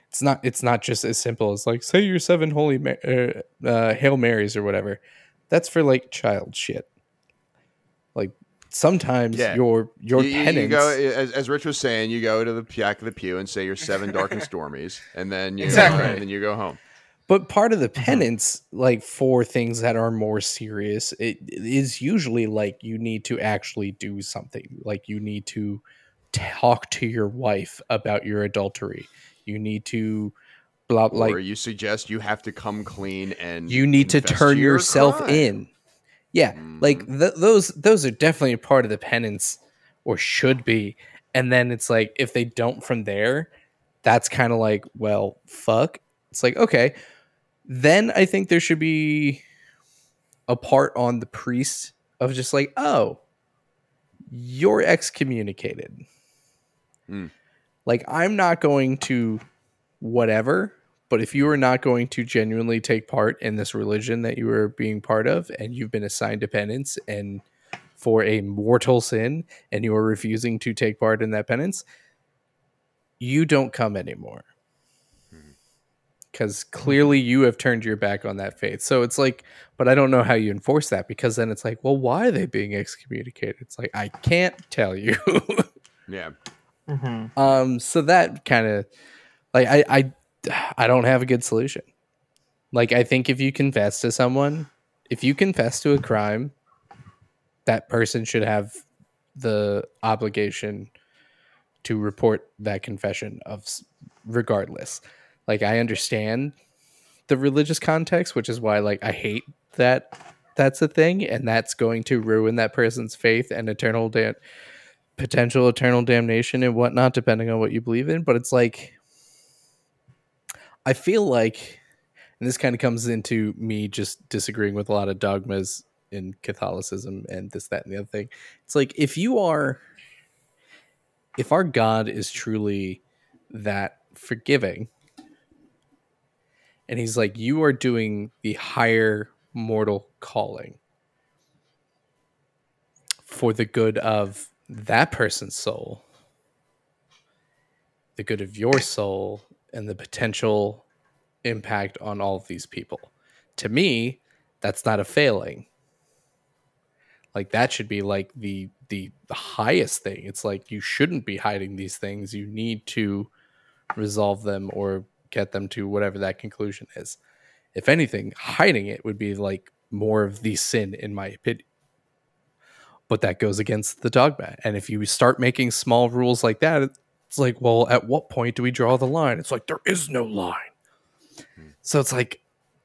it's not it's not just as simple as like say your seven holy Ma- uh, uh, hail marys or whatever that's for like child shit like sometimes Yeah. your your you, you- you penance go as, as Rich was saying. You go to the back of the pew and say your seven [laughs] dark and stormies, and then you Exactly. and then you go home. But part of the mm-hmm. penance, like for things that are more serious, it, it is usually like you need to actually do something. Like you need to talk to your wife about your adultery. You need to blah or like you suggest you have to come clean and you need to turn your yourself crime. in. Yeah, like th- those those are definitely a part of the penance, or should be. And then it's like if they don't from there, that's kind of like well, fuck. It's like okay, then I think there should be a part on the priest of just like oh, you're excommunicated. Hmm. Like I'm not going to whatever but if you are not going to genuinely take part in this religion that you are being part of and you've been assigned penance and for a mortal sin and you are refusing to take part in that penance you don't come anymore. Because clearly you have turned your back on that faith. So it's like but i don't know how you enforce that because then it's like well why are they being excommunicated? It's like i can't tell you. [laughs] Yeah, Mhm. um so that kind of like I, I i don't have a good solution like i think if you confess to someone if you confess to a crime that person should have the obligation to report that confession of regardless. Like I understand the religious context, which is why like I hate that that's a thing and that's going to ruin that person's faith and eternal da- potential eternal damnation and whatnot depending on what you believe in but it's like i feel like and this kind of comes into me just disagreeing with a lot of dogmas in catholicism and this that and the other thing. It's like if you are if our god is truly that forgiving and he's like you are doing the higher mortal calling for the good of that person's soul the good of your soul and the potential impact on all of these people. To me that's not a failing. Like that should be like the the, the highest thing. It's like you shouldn't be hiding these things. You need to resolve them or get them to whatever that conclusion is. If anything hiding it would be like more of the sin in my opinion. But that goes against the dogma. And if you start making small rules like that it's like well at what point do we draw the line? It's like there is no line. So it's like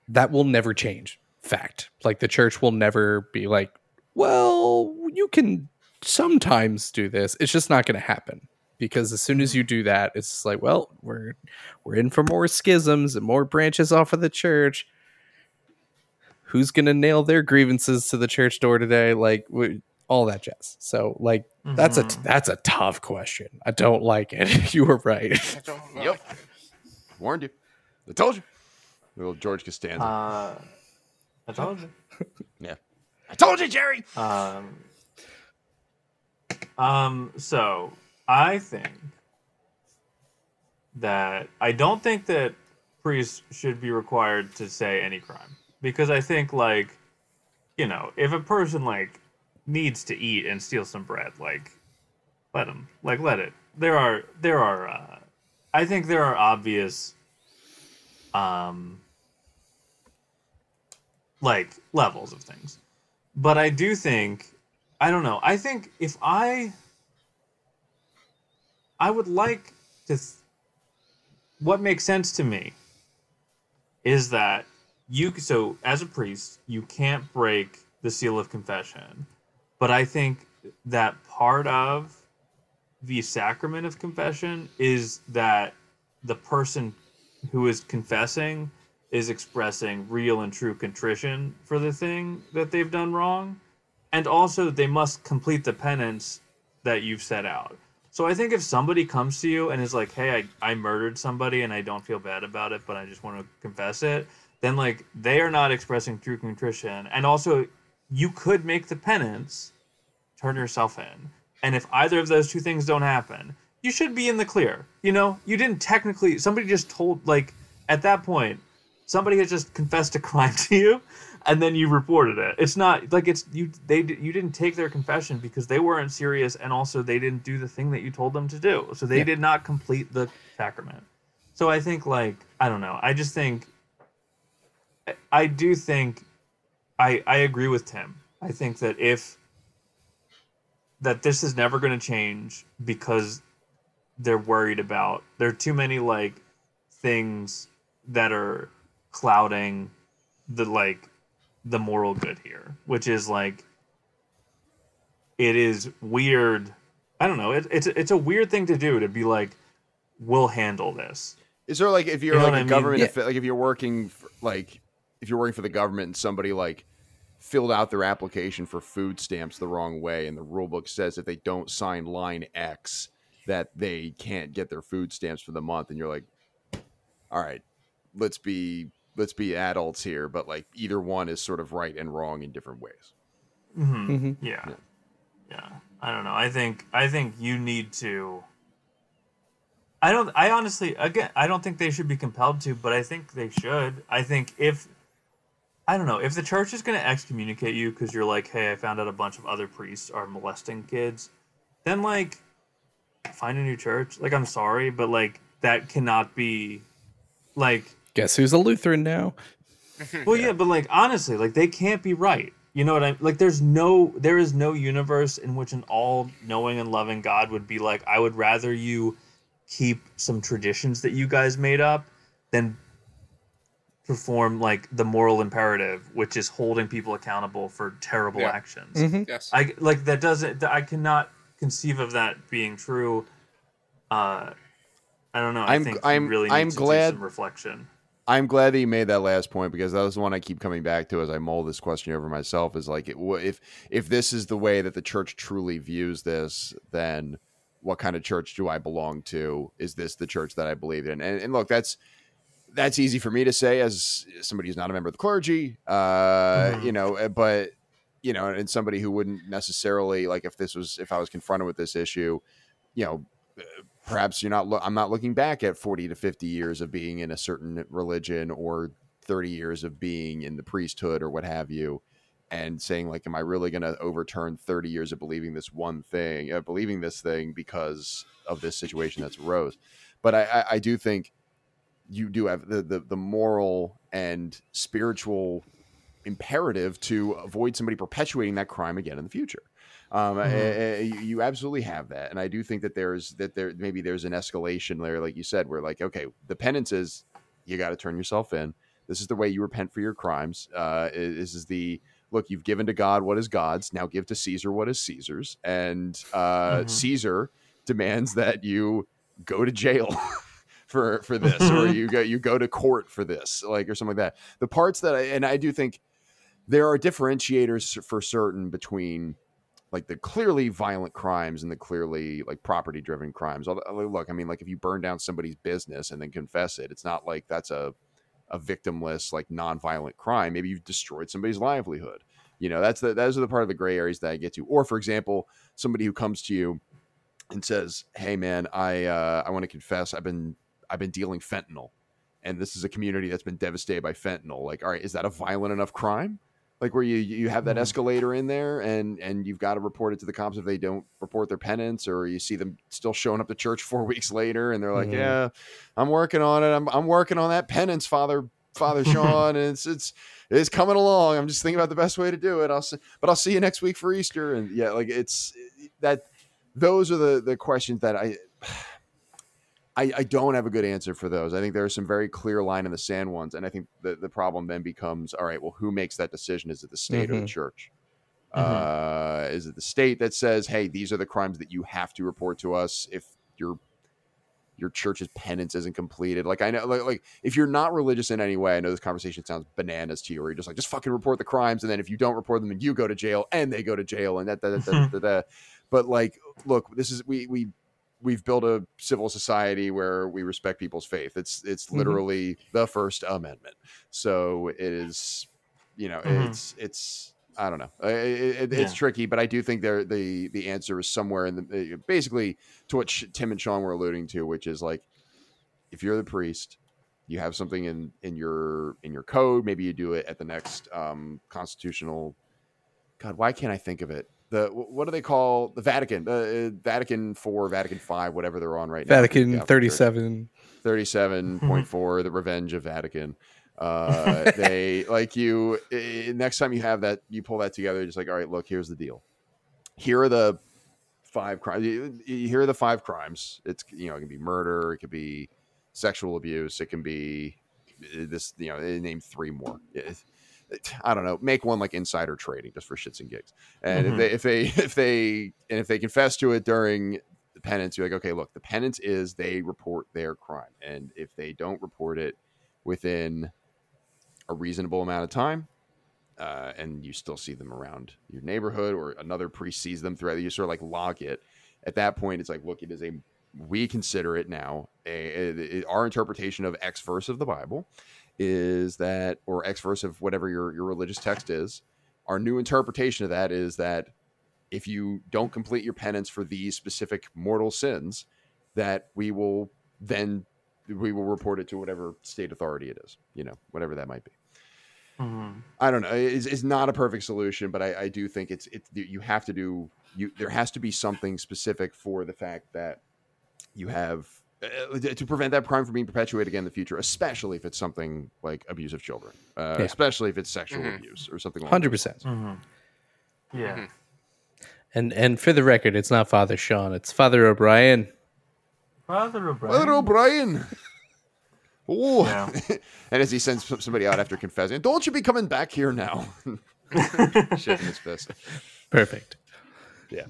that will never change. Fact. Like the church will never be like well you can sometimes do this. It's just not going to happen. Because as soon as you do that it's like well we're we're in for more schisms and more branches off of the church. Who's going to nail their grievances to the church door today? Like we, all that jazz so like that's a Mhm. that's a tough question i don't like it [laughs] you were right I don't know. Yep. Warned you. I told you. Little George Costanza. Uh, I told you. [laughs] Yeah, I told you, Jerry. Um, um, so I think that I don't think that priests should be required to say any crime because I think like you know if a person like needs to eat and steal some bread like let him like let it there are there are uh, I think there are obvious um like levels of things but I do think I don't know. I think if I I would like to th- what makes sense to me is that you so as a priest you can't break the seal of confession but i think that part of the sacrament of confession is that the person who is confessing is expressing real and true contrition for the thing that they've done wrong and also they must complete the penance that you've set out so I think if somebody comes to you and is like, "Hey, I, I murdered somebody and I don't feel bad about it, but I just want to confess it," then like they are not expressing true contrition. And also, you could make the penance, turn yourself in, and if either of those two things don't happen, you should be in the clear. You know, you didn't technically. Somebody just told like at that point, somebody has just confessed a [laughs] crime to you and then you reported it it's not like it's you they you didn't take their confession because they weren't serious and also they didn't do the thing that you told them to do so they Yeah. did not complete the sacrament so i think like i don't know i just think I- i do think i i agree with tim i think that if that this is never going to change because they're worried about there are too many like things that are clouding the like the moral good here which is like it is weird i don't know it, it's it's a weird thing to do to be like we'll handle this Is there like if you're You know like what a I mean? government, Yeah. like if you're working for, like if you're working for the government and somebody like filled out their application for food stamps the wrong way, and the rule book says if they don't sign line X that they can't get their food stamps for the month, and you're like, all right, let's be let's be adults here, but like either one is sort of right and wrong in different ways. hmm Mhm. yeah. Yeah. yeah i don't know i think i think you need to i don't i honestly again i don't think they should be compelled to but i think they should i think if i don't know if the church is going to excommunicate you because you're like hey i found out a bunch of other priests are molesting kids then like find a new church like i'm sorry but like that cannot be like guess who's a lutheran now [laughs] well, yeah, but like honestly, like they can't be right. You know what I like? There's no, there is no universe in which an all-knowing and loving God would be like, I would rather you keep some traditions that you guys made up than perform like the moral imperative, which is holding people accountable for terrible Yeah. actions. Mhm. Yes. I like that doesn't. I cannot conceive of that being true. Uh, I don't know. I I'm- think I'm- you really need I'm to glad- do some reflection. I'm glad that you made that last point because that was the one I keep coming back to as I mull this question over myself. Is like, it, if if this is the way that the church truly views this, then what kind of church do I belong to? Is this the church that I believe in? And, and look, that's that's easy for me to say as somebody who's not a member of the clergy, uh, Mhm. you know, uh, but you know, and somebody who wouldn't necessarily like if this was if I was confronted with this issue, you know, uh, perhaps you're not. Lo- I'm not looking back at 40 to 50 years of being in a certain religion or 30 years of being in the priesthood or what have you, and saying like, am I really going to overturn 30 years of believing this one thing, uh, believing this thing because of this situation that's arose? But I, I, I do think you do have the, the the moral and spiritual imperative to avoid somebody perpetuating that crime again in the future. Um, Mhm. eh, eh, you, absolutely have that, and I do think that there's that there maybe there's an escalation there, like you said, where like okay, the penance is you got to turn yourself in. This is the way you repent for your crimes. Uh, this is the look you've given to God what is God's. Now give to Caesar what is Caesar's, and uh, Mhm. Caesar demands that you go to jail [laughs] for for this, or Mhm. you go you go to court for this, like or something like that. The parts that I and I do think there are differentiators for certain between like the clearly violent crimes and the clearly like property driven crimes. Look, I mean, like if you burn down somebody's business and then confess it, it's not like that's a a victimless like non-violent crime. Maybe you've destroyed somebody's livelihood. You know, that's the those are the part of the gray areas that I get to. Or for example, somebody who comes to you and says, "Hey, man, I uh, I want to confess. I've been I've been dealing fentanyl, and this is a community that's been devastated by fentanyl. Like, all right, is that a violent enough crime? Like where you you have that Mhm. escalator in there, and and you've got to report it to the cops if they don't report their penance, or you see them still showing up to church four [laughs] weeks later, and they're like, Mhm. "Yeah, I'm working on it. I'm I'm working on that penance, Father." Father [laughs] Sean, and it's it's it's coming along. I'm just thinking about the best way to do it. I'll see, but I'll see you next week for Easter. And yeah, like it's that. Those are the the questions that I I, I don't have a good answer for those. I think there are some very clear line in the sand ones, and I think the, the problem then becomes: all right, well, who makes that decision? Is it the state or the Mhm. church? Mhm. Uh, is it the state that says, "Hey, these are the crimes that you have to report to us if your your church's penance isn't completed"? Like I know, like, like if you're not religious in any way, I know this conversation sounds bananas to you, where you're just like, just fucking report the crimes, and then if you don't report them, then you go to jail, and they go to jail, and that, that, that, that, that, that. But like, look, this is we we we've built a civil society where we respect people's faith. It's it's Mhm. literally the First Amendment. So it is, you know, Mhm. it's it's I don't know. It, it, it's Yeah. tricky, but I do think there the the answer is somewhere in the uh, basically to what Tim and Sean were alluding to, which is like if you're the priest, you have something in in your in your code. Maybe you do it at the next um, constitutional. God, why can't I think of it? The what do they call the Vatican? Uh, Vatican four, Vatican five, whatever they're on right now. Vatican Yeah, 37. 37.4 the revenge of vatican uh they [laughs] like you next time you have that you pull that together just like all right look here's the deal here are the five crimes here are the five crimes it's you know it can be murder it could be sexual abuse it can be eh, this you know they name three more It- it- I don't know. Make one like insider trading just for shits and gigs. And Mhm. if they if they [laughs] if they and if they confess to it during the penance, you're like, okay, look, the penance is they report their crime, and if they don't report it within a reasonable amount of time, uh, and you still see them around your neighborhood, or another priest sees them throughout, you sort of like log it. At that point, it's like, look, it is a we consider it now a, a- our interpretation of X verse of the Bible is that, or X verse of whatever your your religious text is. Our new interpretation of that is that if you don't complete your penance for these specific mortal sins, that we will then we will report it to whatever state authority it is, you know, whatever that might be. Mhm. I don't know. It's, it's not a perfect solution, but I, I do think it's it's you have to do you. There has to be something specific for the fact that you have uh, to prevent that crime from being perpetuated again in the future, especially if it's something like abuse of children, uh, Yeah. especially if it's sexual Mhm. abuse or something. along Hundred those percent. lines. Yeah. Mhm. And and for the record, it's not Father Sean, it's Father O'Brien. Father O'Brien. Father O'Brien. [laughs] Oh, Yeah. [laughs] and as he sends somebody out after confessing, don't you be coming back here now? [laughs] Shaking his fist. Perfect. Yeah.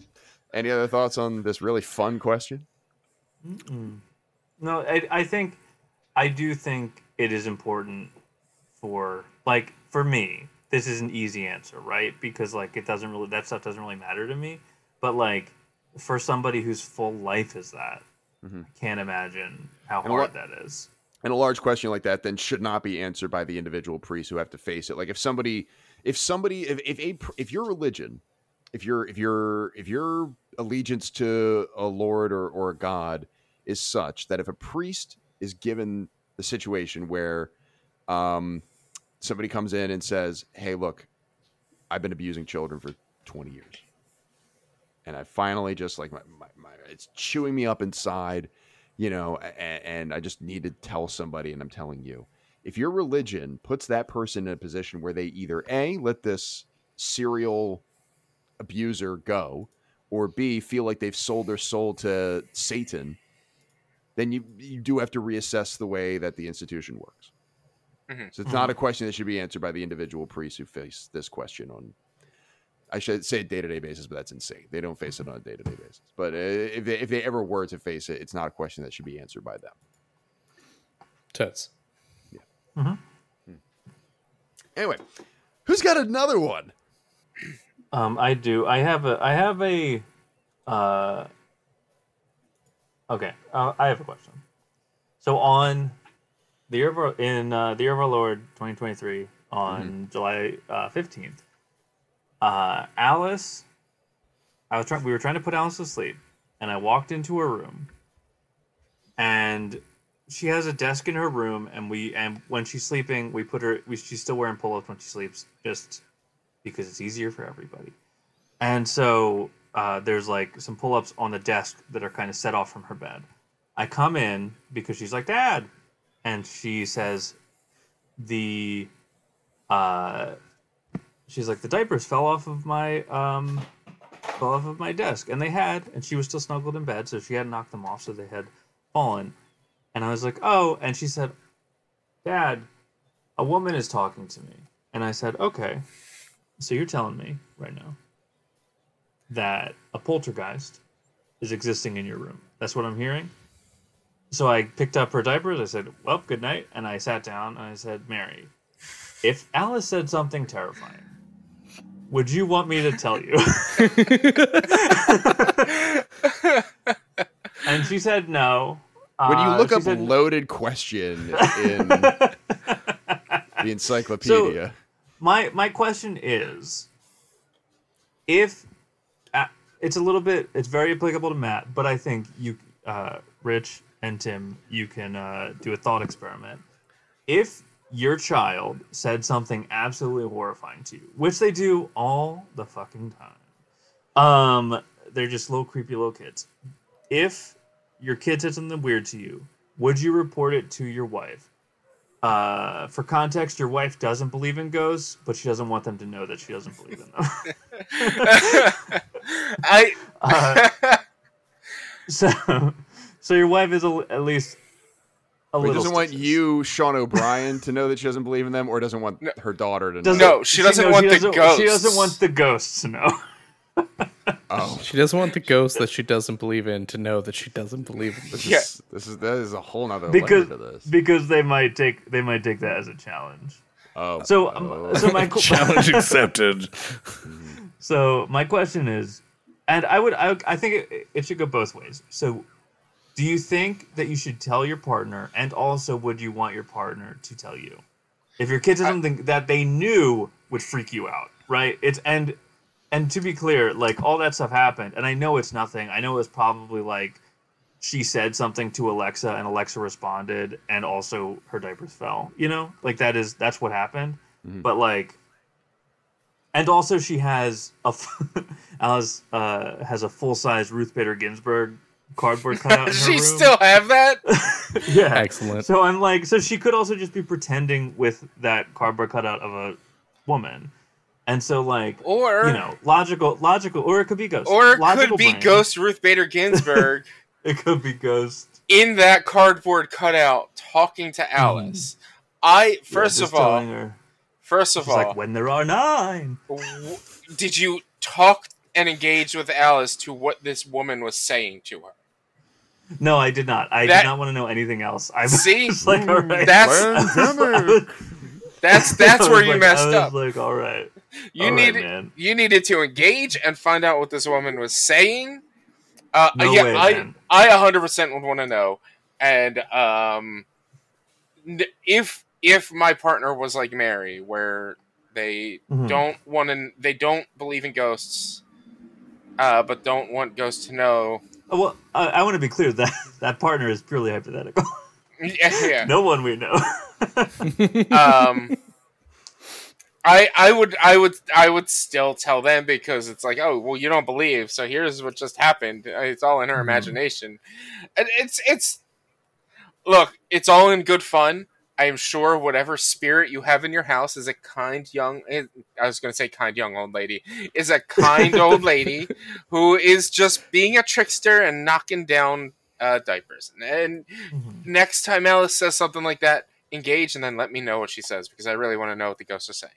Any other thoughts on this really fun question? No, I, I think I do think it is important for like for me. This is an easy answer, right? Because like it doesn't really that stuff doesn't really matter to me. But like for somebody whose full life is that, I can't imagine how Mm-hmm. And hard lot- that is. And a large question like that then should not be answered by the individual priests who have to face it. Like if somebody, if somebody, if if a if your religion, if your if your if your allegiance to a lord or or a god is such that if a priest is given the situation where um somebody comes in and says, "Hey, look, I've been abusing children for 20 years." And I finally just like my, my, my it's chewing me up inside you know, and, and I just need to tell somebody, and I'm telling you. If your religion puts that person in a position where they either A, let this serial abuser go, or B, feel like they've sold their soul to Satan, then you, you do have to reassess the way that the institution works. Mhm. So it's not a question that should be answered by the individual priests who face this question on I should say day to day basis, but that's insane. They don't face it on a day to day basis. But uh, if they, if they ever were to face it, it's not a question that should be answered by them. Totes. Anyway, who's got another one? Um, I do. I have a. I have a. Uh, okay, uh, I have a question. So on the year of our, in uh, the year of our Lord 2023 on July uh, 15th, uh, Alice. I was trying. We were trying to put Alice to sleep, and I walked into her room, and she has a desk in her room, and we and when she's sleeping, we put her. We, she's still wearing pull-ups when she sleeps, just because it's easier for everybody. And so uh, there's like some pull ups on the desk that are kind of set off from her bed. I come in because she's like, Dad. And she says, The. Uh, she's like, The diapers fell off of my. Um, fell off of my desk. And they had. And she was still snuggled in bed. So she hadn't knocked them off. So they had fallen. And I was like, Oh. And she said, Dad, a woman is talking to me. And I said, Okay. So you're telling me right now that a poltergeist is existing in your room. That's what I'm hearing. So I picked up her diapers. I said, "Well, good night," and I sat down and I said, "Mary, if Alice said something terrifying, would you want me to tell you?" [laughs] and she said, "No." When you Uh, look she up said- loaded question in [laughs] the encyclopedia, my my question is if uh, it's a little bit it's very applicable to matt but i think you uh, rich and tim you can uh, do a thought experiment. If your child said something absolutely horrifying to you which they do all the fucking time um they're just little creepy little kids. If your kid said something weird to you would you report it to your wife? Uh, for context, your wife doesn't believe in ghosts, but she doesn't want them to know that she doesn't believe in them. [laughs] [laughs] I Uh, [laughs] so, so your wife is a, at least a Wait, little. doesn't want you, Sean O'Brien, to know that she doesn't believe in them, or doesn't want her daughter to know. Doesn't- No, she doesn't want the doesn't- She ghosts. doesn't want the ghosts to know. [laughs] Oh, She doesn't want the ghost that she doesn't believe in to know that she doesn't believe in. this Yeah. is this is that is a whole nother because layer to this. because they might take they might take that as a challenge. Oh, So um, so my [laughs] Challenge accepted. So my question is, and I would I, I think it, it should go both ways. So, do you think that you should tell your partner, and also would you want your partner to tell you, if your kid said something that they knew would freak you out, right? It's and and to be clear, like all that stuff happened, and I know it's nothing. I know it was probably like she said something to Alexa, and Alexa responded, and also her diapers fell. You know, like that is that's what happened. Mm-hmm. But like and also she has a f- [laughs] Alice uh, has a full size Ruth Bader Ginsburg cardboard cutout Does [laughs] she room. still have that? [laughs] yeah. Excellent. So I'm like, so she could also just be pretending with that cardboard cutout of a woman, and so like, Or you know, logical, logical, or it could be ghost, or it Logical could be brain. Ghost Ruth Bader Ginsburg It could be ghost. in that cardboard cutout talking to Alice. I first Yeah, of all, her, first of she's all, like, when there are nine. w- did you talk and engage with Alice to what this woman was saying to her? No, I did not. I That- did not want to know anything else. I was See? just [laughs] like, all right. That's [laughs] that's [laughs] that's where you like- messed I was up. Like, all right. You all right, needed man. you needed to engage and find out what this woman was saying. Uh, No yeah, way, I man. I 100% would want to know. And um, if if my partner was like Mary, where they Mhm. don't want to, they don't believe in ghosts, uh, but don't want ghosts to know. Oh, Well, I, I want to be clear that [laughs] that partner is purely hypothetical. [laughs] Yeah, yeah. no one we know. [laughs] um I I would I would I would still tell them because it's like oh well you don't believe so here's what just happened it's all in her Mhm. imagination and it's it's look it's all in good fun I am sure whatever spirit you have in your house is a kind young eh, I was going to say kind young old lady is a kind [laughs] old lady who is just being a trickster and knocking down uh, diapers and next time Alice says something like that, engage and then let me know what she says because I really want to know what the ghosts are saying.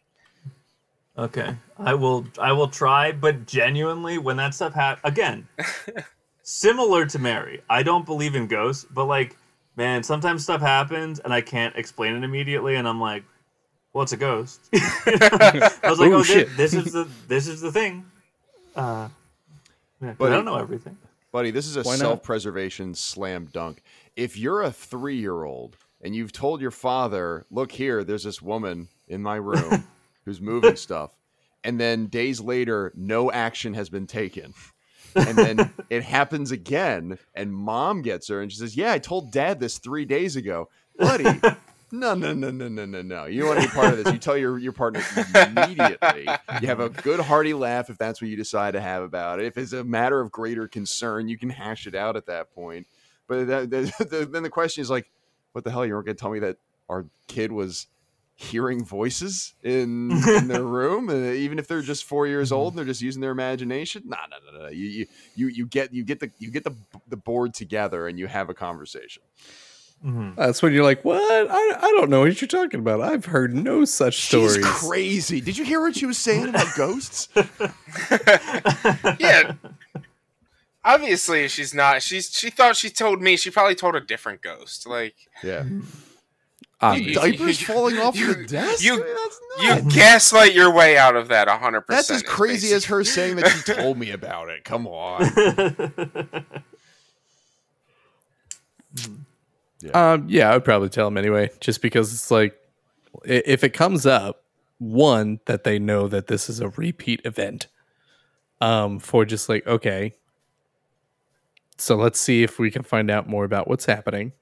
Okay, I will. I will try, but genuinely, when that stuff happens, again, [laughs] similar to Mary, I don't believe in ghosts, but like, man, sometimes stuff happens and I can't explain it immediately, and I'm like, "Well, it's a ghost." [laughs] I was like, Ooh, "Oh, shit. this, this is the this is the thing." Uh, yeah, 'cause But I don't know everything. Buddy, this is a Why self preservation slam dunk. If you're a three year old and you've told your father, look here, there's this woman in my room [laughs] who's moving stuff, and then days later, no action has been taken. And then it happens again, and mom gets her and she says, Yeah, I told dad this three days ago. Buddy, no, no, no, no, no, no, no. You don't want any part of this. You tell your, your partner immediately. You have a good hearty laugh if that's what you decide to have about it. If it's a matter of greater concern, you can hash it out at that point. But that, that, [laughs] then the question is like, what the hell? You weren't going to tell me that our kid was hearing voices in, [laughs] in their room, uh, even if they're just four years old and they're just using their imagination? No, no, no, no. You, you, you, you get you get the you get the the board together and you have a conversation. Mhm. That's when you're like, what? I, I don't know what you're talking about. I've heard no such stories. She's crazy. Did you hear what she was saying about [laughs] ghosts? Yeah. Obviously she's not. She's she thought she told me. She probably told a different ghost. Like Yeah. Obviously. You- Diapers [laughs] falling off you- the desk? you- I you gaslight your way out of that hundred percent. That's as crazy as her saying that she told me about it. Come on. [laughs] Um, yeah, I would probably tell them anyway, just because it's like, if it comes up, one that they know that this is a repeat event. Um, for just like okay, so let's see if we can find out more about what's happening.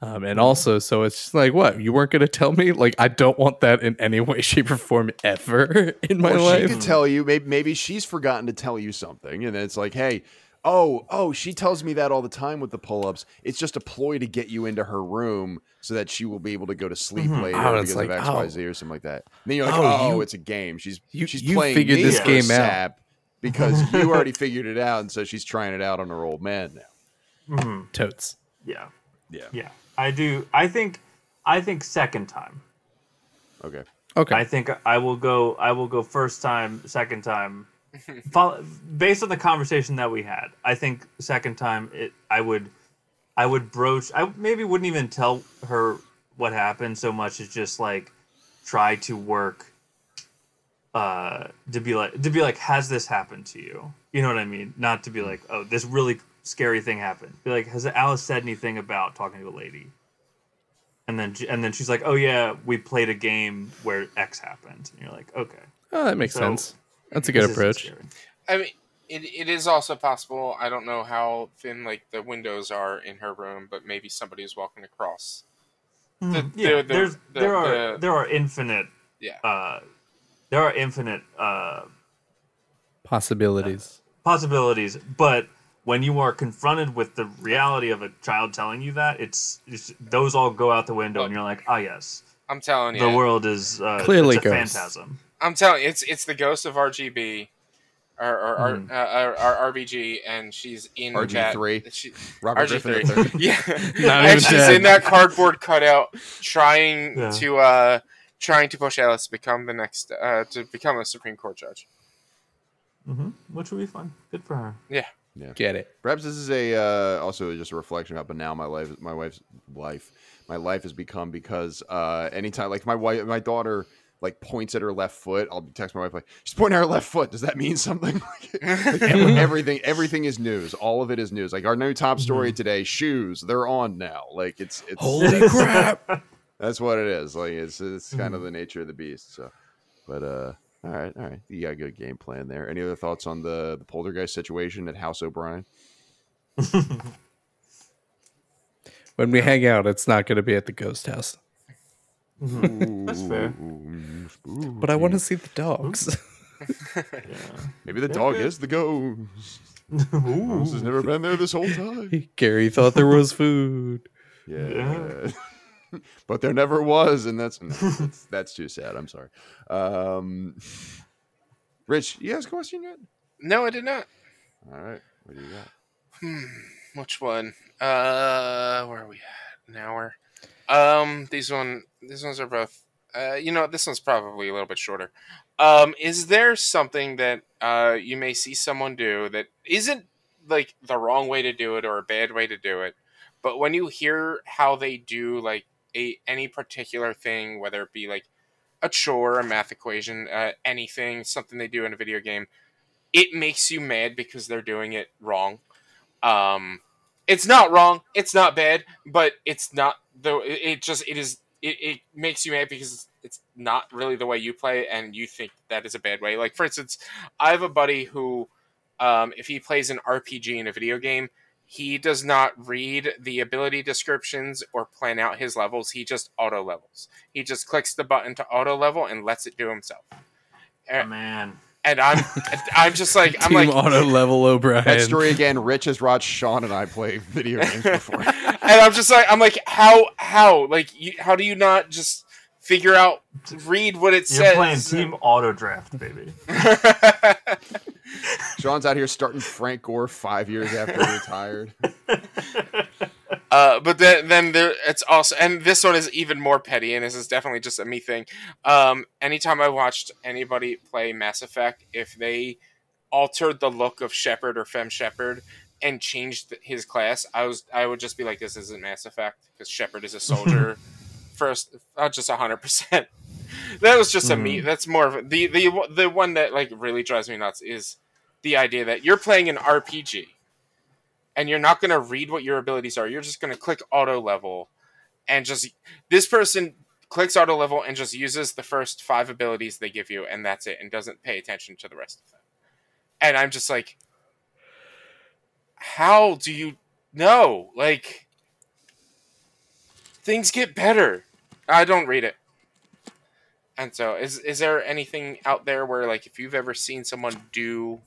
Um, and also, so it's just like, what you weren't going to tell me? Like, I don't want that in any [laughs] way, shape, or form ever [laughs] in my life. she could tell you. Maybe, maybe she's forgotten to tell you something, and then it's like, hey, oh, oh, she tells me that all the time with the pull-ups. It's just a ploy to get you into her room so that she will be able to go to sleep later Oh, because like, of X, oh. Y, Z or something like that. And then you're like, Oh, oh, you- it's a game. She's you- she's you playing figured me this for a game out. sap because you [laughs] already figured it out, and so she's trying it out on her old man now. Mhm. Totes. Yeah, Yeah. yeah. I do. I think. I think second time. Okay. Okay. I think I will go. I will go first time, second time. [laughs] Follow, based on the conversation that we had, I think second time it. I would, I would broach. I maybe wouldn't even tell her what happened so much as just like try to work. Uh, to be like to be like, has this happened to you? You know what I mean? Not to be like, oh, this really scary thing happened. Be like, has Alice said anything about talking to a lady? And then and then she's like, oh yeah, we played a game where X happened. And you're like, okay, oh, that makes so- sense. That's a good approach. I mean, it, it is also possible. I don't know how thin like the windows are in her room, but maybe somebody is walking across. The, Mm, yeah, the- the- there's the- there are the- there are infinite yeah. uh, there are infinite uh, Possibilities. possibilities, but when you are confronted with the reality of a child telling you that, it's, it's those all go out the window, and you're like, ah, yes, I'm telling you, the world is uh, Clearly it's a ghosts. phantasm. I'm telling you, it's it's the ghost of RGB, or or, or Mhm. uh, our, our RBG, and she's in RG3. that. Robert RG3. Griffin [laughs] III. yeah, [laughs] and she's dead. in that cardboard cutout, trying Yeah. to uh trying to push Alice to become the next uh to become a Supreme Court judge. Mm-hmm. Which would be fun. Good for her. Get it. Perhaps this is a uh, also just a reflection of how now my life, my wife's life, my life has become because uh, anytime like my wife, my daughter like points at her left foot, I'll text my wife like she's pointing at her left foot. Does that mean something? [laughs] like, every- [laughs] everything, everything is news. All of it is news. Like our new top story today, shoes. They're on now. Like it's it's Holy [laughs] crap! that's what it is. Like it's it's kind of the nature of the beast. So, but uh, all right, all right, you got a good game plan there. Any other thoughts on the the poltergeist situation at House O'Brien? [laughs] When we hang out, it's not going to be at the ghost house. [laughs] That's fair. But I want to see the dogs. [laughs] Maybe the dog is the ghost. Ghost has never been there this whole time. Gary thought there was food. Yeah. [laughs] but there never was, and that's [laughs] that's, that's too sad. I'm sorry. Um, Rich, you ask a question yet? No, I did not. All right. What do you got? Hmm, Which one? Uh, where are we at? Now we're. Um, these one, these ones are both. Uh, you know, this one's probably a little bit shorter. Um, is there something that uh you may see someone do that isn't like the wrong way to do it or a bad way to do it, but when you hear how they do like a any particular thing, whether it be like a chore, a math equation, uh, anything, something they do in a video game, it makes you mad because they're doing it wrong. Um, it's not wrong. It's not bad, but it's not though. It, just it is. It, it makes you mad because it's, it's not really the way you play, and you think that is a bad way. Like for instance, I have a buddy who, um, if he plays an RPG in a video game, he does not read the ability descriptions or plan out his levels. He just auto levels. He just clicks the button to auto level and lets it do himself. Oh, man. And I'm, I'm just like, I'm Team like, auto level O'Brien. That story again. Rich has watched Sean and I play video games before. [laughs] and I'm just like, I'm like, how, how, like, you, how do you not just figure out, read what it You're says? playing team auto draft, baby. [laughs] Sean's out here starting Frank Gore five years after he retired. [laughs] Uh, but then, then there, it's also, and this one is even more petty, and this is definitely just a me thing. Um, anytime I watched anybody play Mass Effect, if they altered the look of Shepard or Fem Shepard and changed his class, I was, I would just be like, this isn't Mass Effect because Shepard is a soldier. [laughs] First, uh, just hundred percent. [laughs] That was just a me. That's more of the the the one that like really drives me nuts is the idea that you're playing an RPG and you're not going to read what your abilities are. You're just going to click auto level and just this person clicks auto level and just uses the first five abilities they give you and that's it and doesn't pay attention to the rest of them. And I'm just like how do you know? Like things get better. I don't read it. And so is is there anything out there where like if you've ever seen someone do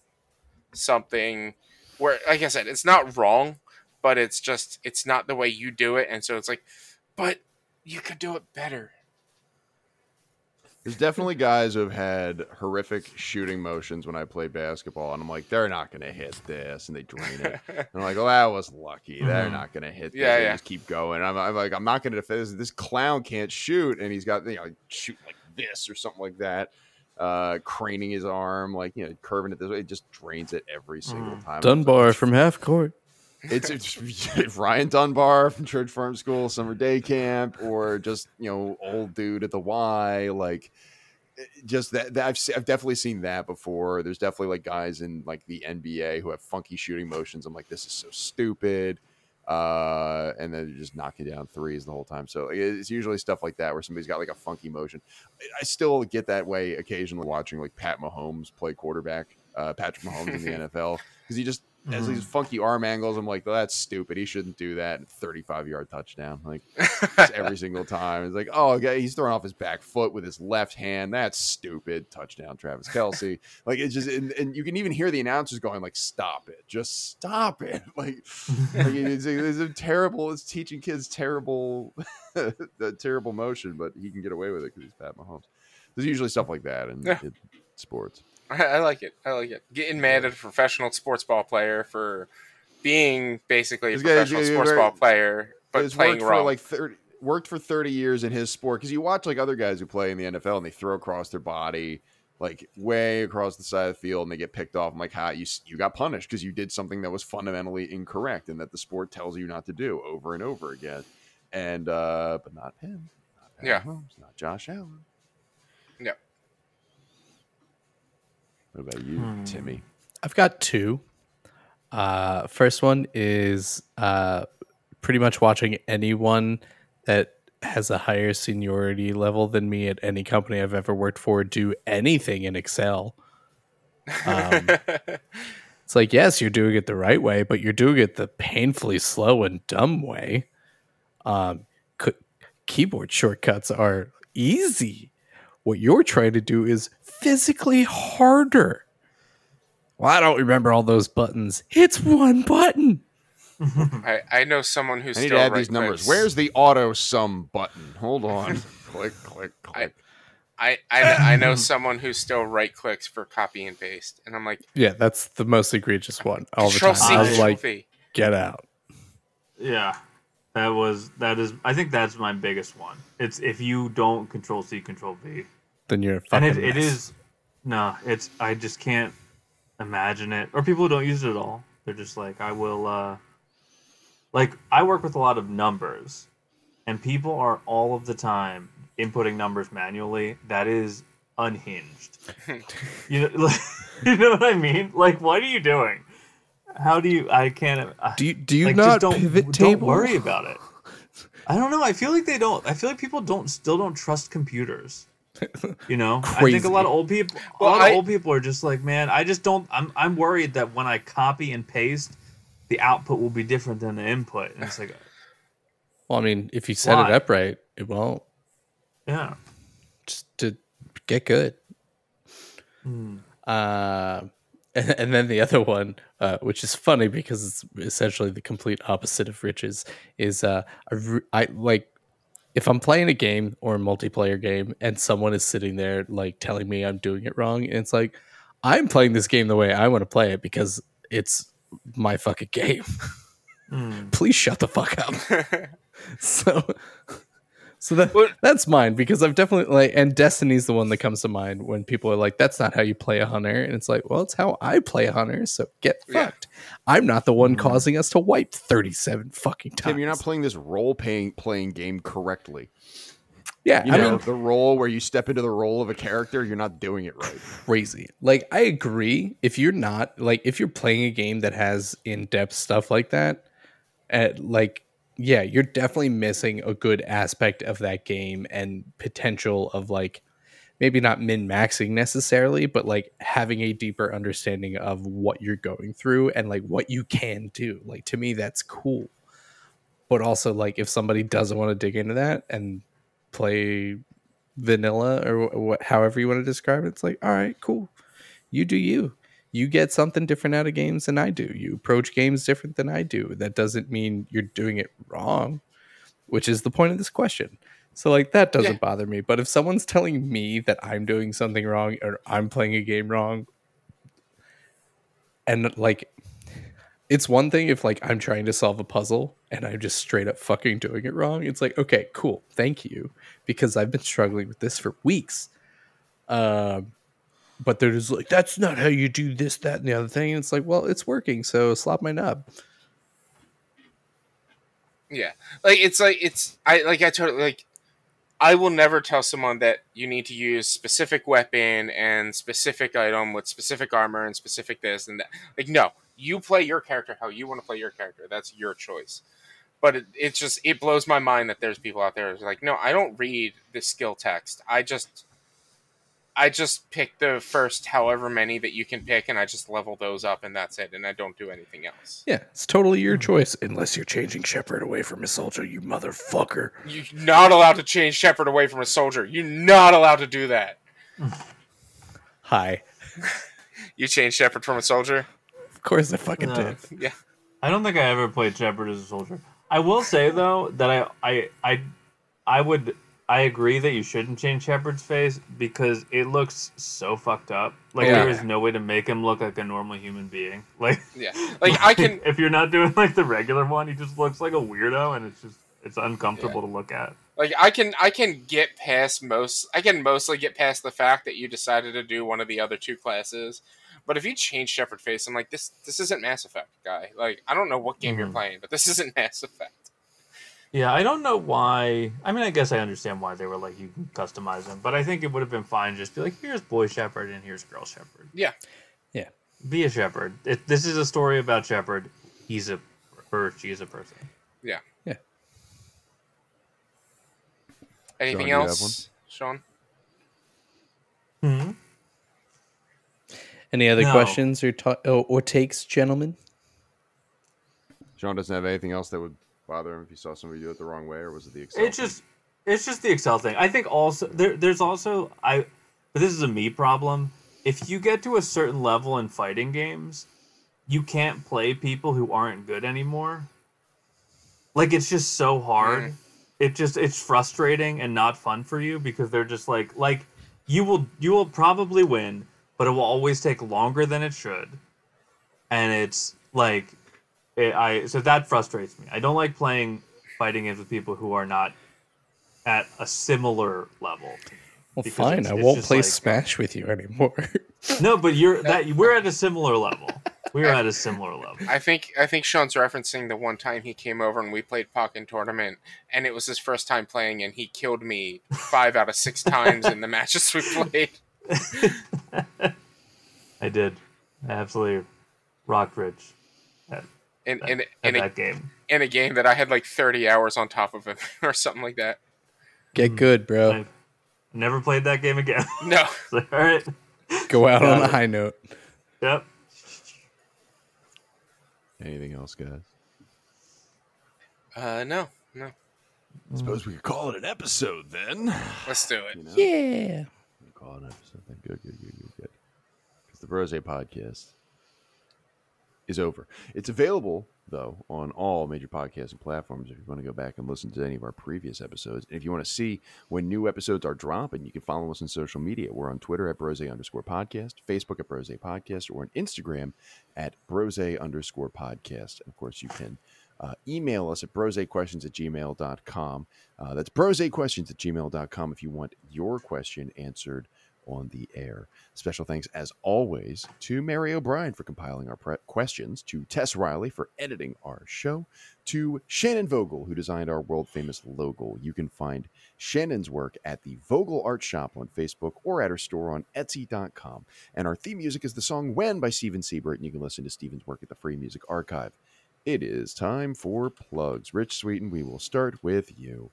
something where like I said, it's not wrong, but it's just it's not the way you do it, and so it's like, but you could do it better. There's definitely guys who have had horrific shooting motions when I play basketball, and I'm like, they're not going to hit this, and they drain it. And I'm like, well, that was lucky. They're Mhm. not going to hit this. Yeah, They yeah. just keep going. I'm, I'm like, I'm not going to defend this. This clown can't shoot, and he's got you know shoot like this or something like that. Uh, craning his arm, like you know, curving it this way, it just drains it every single Mhm. time. Dunbar from half court. It's, it's [laughs] Ryan Dunbar from Church Farm School Summer Day Camp, or just you know old dude at the Y. Like just that, that I've I've definitely seen that before. There's definitely like guys in like the NBA who have funky shooting motions. I'm like, this is so stupid. Uh, and then just knocking down threes the whole time. So it's usually stuff like that where somebody's got like a funky motion. I- I still get that way occasionally watching like Pat Mahomes play quarterback, uh, Patrick Mahomes in the [laughs] NFL because he just has Mhm. these funky arm angles. I'm like, well, that's stupid. He shouldn't do that. 35 yard touchdown, like [laughs] every single time. It's like, oh, okay, he's throwing off his back foot with his left hand. That's stupid. Touchdown, Travis Kelce. [laughs] like it's just, and, and you can even hear the announcers going like, stop it, just stop it. [laughs] Like, like it's, it's a terrible. It's teaching kids terrible, the terrible motion, but he can get away with it because he's Pat Mahomes. There's usually stuff like that in, Yeah. in sports. I, I like it. I like it. Getting mad at a professional sports ball player for being basically a professional sports very- ball player, but it's playing worked wrong. for like 30 worked for 30 years in his sport because you watch like other guys who play in the NFL and they throw across their body like way across the side of the field and they get picked off. I'm like, how you s- you got punished because you did something that was fundamentally incorrect and that the sport tells you not to do over and over again. And uh but not him, not Pat Yeah. Mahomes, not Josh Allen. Yeah. What about you, Hmm. Timmy? I've got two. Uh, first one is uh, pretty much watching anyone that has a higher seniority level than me at any company I've ever worked for do anything in Excel. Um, [laughs] it's like, yes, you're doing it the right way, but you're doing it the painfully slow and dumb way. Um, c- keyboard shortcuts are easy. What you're trying to do is physically harder. Well, I don't remember all those buttons. It's one button. [laughs] I, I know someone who I still need to add right these numbers. clicks. Where's the auto sum button? Hold on. click, [laughs] click, click. I, I I know [laughs] someone who still right clicks for copy and paste, and I'm like, Yeah, that's the most egregious one all the time. C, I was Control like, V. get out. Yeah, that was that is. I think that's my biggest one. It's if you don't control C, control V, Then you're a and fucking it, it mess. is. No, it's. I just can't imagine it. Or people who don't use it at all. They're just like, I will. uh Like I work with a lot of numbers, and people are all of the time inputting numbers manually. That is unhinged. [laughs] you know, like, [laughs] you know what I mean? Like, what are you doing? How do you? I can't. I, Do you do you like, not just don't, pivot don't table? worry about it. [laughs] I don't know. I feel like they don't. I feel like people don't still don't trust computers. You know, I think a lot of old people, a Well, lot I- of old people are just like, man, I just don't. I'm I'm worried that when I copy and paste, the output will be different than the input. And it's like, [sighs] Well, I mean, if you set Why? it up right, it won't. yeah, Just to get good. Hmm. Uh, [laughs] and, and then the other one, uh, which is funny because it's essentially the complete opposite of riches, is uh, I, re- I like if I'm playing a game or a multiplayer game and someone is sitting there like telling me I'm doing it wrong, and it's like I'm playing this game the way I want to play it because it's my fucking game. Hmm. [laughs] Please shut the fuck up. [laughs] [laughs] so so that Well- that's mine because I've definitely like and Destiny's the one that comes to mind when people are like, that's not how you play a hunter. And it's like, well, it's how I play a hunter, so get Yeah. fucked. I'm not the one mm-hmm. causing us to wipe 37 fucking times. Tim, you're not playing this role playing playing game correctly. yeah, You I know, mean the role where you step into the role of a character, you're not doing it right. crazy. Like I agree. If you're not like if you're playing a game that has in-depth stuff like that, at like yeah, you're definitely missing a good aspect of that game and potential of like maybe not min maxing necessarily, but like having a deeper understanding of what you're going through and like what you can do. Like to me, that's cool. But also, like if somebody doesn't want to dig into that and play vanilla or wh- what, however you want to describe it, it's like, all right, cool. You do you. You get something different out of games than I do. You approach games different than I do. That doesn't mean you're doing it wrong, which is the point of this question. So like that doesn't Yeah. bother me. But if someone's telling me that I'm doing something wrong or I'm playing a game wrong, and like it's one thing if like I'm trying to solve a puzzle and I'm just straight up fucking doing it wrong. It's like, okay, cool, thank you, because I've been struggling with this for weeks. Um, but they're just like, that's not how you do this, that, and the other thing. And it's like, well, it's working, so slap my knob. Yeah, like it's like it's I like I totally like. I will never tell someone that you need to use specific weapon and specific item with specific armor and specific this and that. Like, no, you play your character how you want to play your character. That's your choice. But it, it's just it blows my mind that there's people out there who's like, no, I don't read the skill text. I just I just pick the first however many that you can pick, and I just level those up, and that's it. And I don't do anything else. Yeah, it's totally your hmm. choice, unless you're changing Shepard away from a soldier, you motherfucker. You're not allowed to change Shepard away from a soldier. You're not allowed to do that. [laughs] Hi. [laughs] You changed Shepard from a soldier. Of course I fucking No. did. [laughs] Yeah. I don't think I ever played Shepard as a soldier. I will say though that I I I I would I agree that you shouldn't change Shepard's face because it looks so fucked up. Like Yeah. there is no way to make him look like a normal human being. [laughs] Like Yeah. Like I can. [laughs] if you're not doing like the regular one, he just looks like a weirdo and it's just it's uncomfortable to look at. Like I can I can get past most I can mostly get past the fact that you decided to do one of the other two classes. But if you change Shepard face, I'm like this this isn't Mass Effect, guy. Like I don't know what game you're Mhm. playing, but this isn't [laughs] Mass Effect. Yeah, I don't know why. I mean, I guess I understand why they were like you can customize them, but I think it would have been fine just be like, here's boy Shepard and here's girl Shepard. Yeah. Yeah. Be a Shepard. If this is a story about Shepard, he's a her, she is a person. Yeah, yeah. Anything you have else, Sean? Hmm. Any other No. questions or, ta- or or takes, gentlemen? Sean doesn't have anything else that would bother him if he saw somebody do it the wrong way, or was it the Excel? It's just it's just the Excel thing. I think also there there's also I but this is a me problem. If you get to a certain level in fighting games, you can't play people who aren't good anymore. Like it's just so hard. Mm. It just it's frustrating and not fun for you because they're just like like you will you will probably win, but it will always take longer than it should. And it's like it, I so that frustrates me. I don't like playing fighting games with people who are not at a similar level. to me. Well, fine. it's- I it's won't play like- Smash with you anymore. [laughs] No, but you're that we're at a similar level. We're at a similar level. I think I think Sean's referencing the one time he came over and we played Pokken tournament, and it was his first time playing, and he killed me five out of six [laughs] times in the matches we played. [laughs] I did. I absolutely rocked Rich at, In in in a, that game. in a game that I had like thirty hours on top of it [laughs] or something like that. Get good, bro. I never played that game again. [laughs] No, So, all right. Go out on a high note. Yep. anything else, guys? uh, no, no. I suppose we could call it an episode then. Let's do it. You know? Yeah. We call it an episode then. Good, good, good, good, good. Because the Brosé podcast is over. It's available though on all major podcasting platforms. If you want to go back and listen to any of our previous episodes, and if you want to see when new episodes are dropping, you can follow us on social media. We're on Twitter at Brose underscore podcast, Facebook at Brose podcast, or on Instagram at Brose underscore podcast. And of course, you can uh, email us at brosequestions at gmail.com. Uh, that's brosequestions at gmail.com if you want your question answered on the air. Special thanks, as always, to Mary O'Brien for compiling our pre- questions, to Tess Riley for editing our show, to Shannon Vogel, who designed our world famous logo. You can find Shannon's work at the Vogel Art Shop on Facebook or at her store on Etsy.com. And our theme music is the song When by Steven Siebert, and you can listen to Steven's work at the Free Music Archive. It is time for plugs. Rich Sweeten, we will start with you.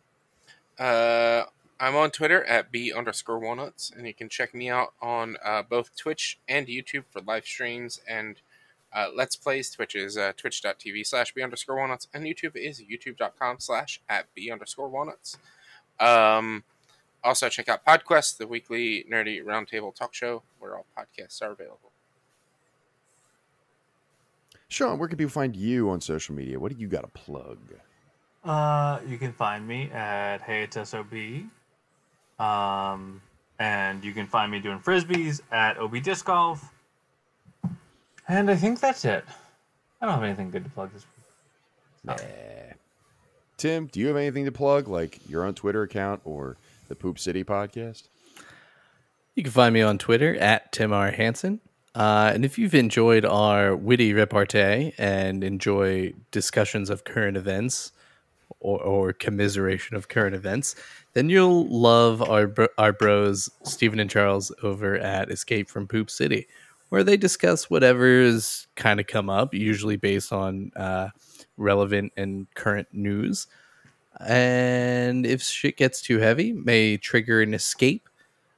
Uh, I'm on Twitter at b underscore walnuts, and you can check me out on uh, both Twitch and YouTube for live streams and uh, Let's Plays. Twitch is uh, twitch.tv slash b underscore walnuts, and YouTube is youtube.com slash at b underscore walnuts. Um, also, check out PodQuest, the weekly nerdy roundtable talk show where all podcasts are available. Sean, where can people find you on social media? What do you got to plug? Uh, you can find me at Hey It's SOB. Um, and you can find me doing frisbees at OB Disc Golf. And I think that's it. I don't have anything good to plug this week. Tim, do you have anything to plug, like your own Twitter account or the Poop City podcast? You can find me on Twitter at Tim R. Hansen. Uh, and if you've enjoyed our witty repartee and enjoy discussions of current events or, or commiseration of current events, then you'll love our our bros Stephen and Charles over at Escape from Poop City, where they discuss whatever's kind of come up, usually based on uh, relevant and current news. And if shit gets too heavy, may trigger an escape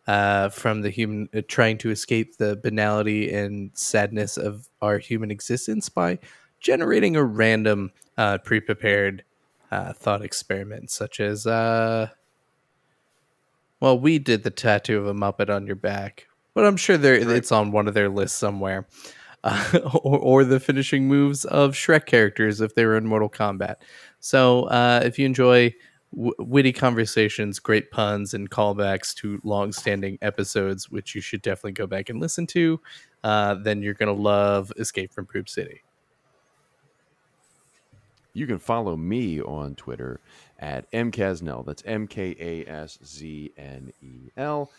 uh, from the human uh, trying to escape the banality and sadness of our human existence by generating a random uh, pre-prepared uh, thought experiments, such as, uh, well, we did the tattoo of a Muppet on your back, but I'm sure there it's on one of their lists somewhere. Uh, [laughs] or, or the finishing moves of Shrek characters if they were in Mortal Kombat. So uh, if you enjoy w- witty conversations, great puns, and callbacks to long-standing episodes, which you should definitely go back and listen to, uh, then you're gonna love Escape from Poop City. You can follow me on Twitter at mkasznel. That's M K A S Z N E L.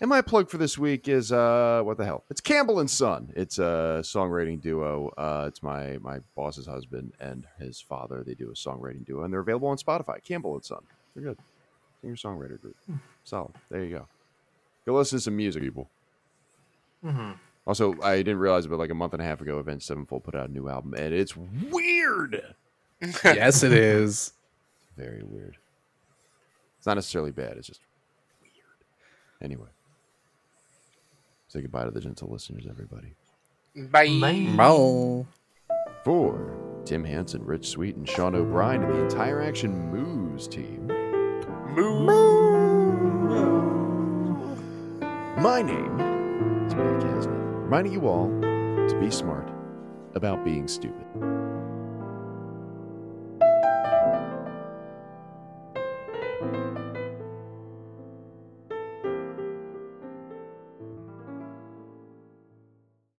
And my plug for this week is uh, what the hell? It's Campbell and Son. It's a songwriting duo. Uh, it's my my boss's husband and his father. They do a songwriting duo, and they're available on Spotify. Campbell and Son. They're good. Singer songwriter group. Solid. There you go. Go listen to some music, people. Also, I didn't realize, but like a month and a half ago, Avenged Sevenfold put out a new album, and it's weird. Yes, it is. [laughs] Very weird. It's not necessarily bad. It's just weird. Anyway, say goodbye to the gentle listeners, everybody. Bye. Bye. For Tim Hansen, Rich Sweet, and Sean O'Brien, and the entire Action Moves team. My name is Matt Kasznel, reminding you all to be smart about being stupid.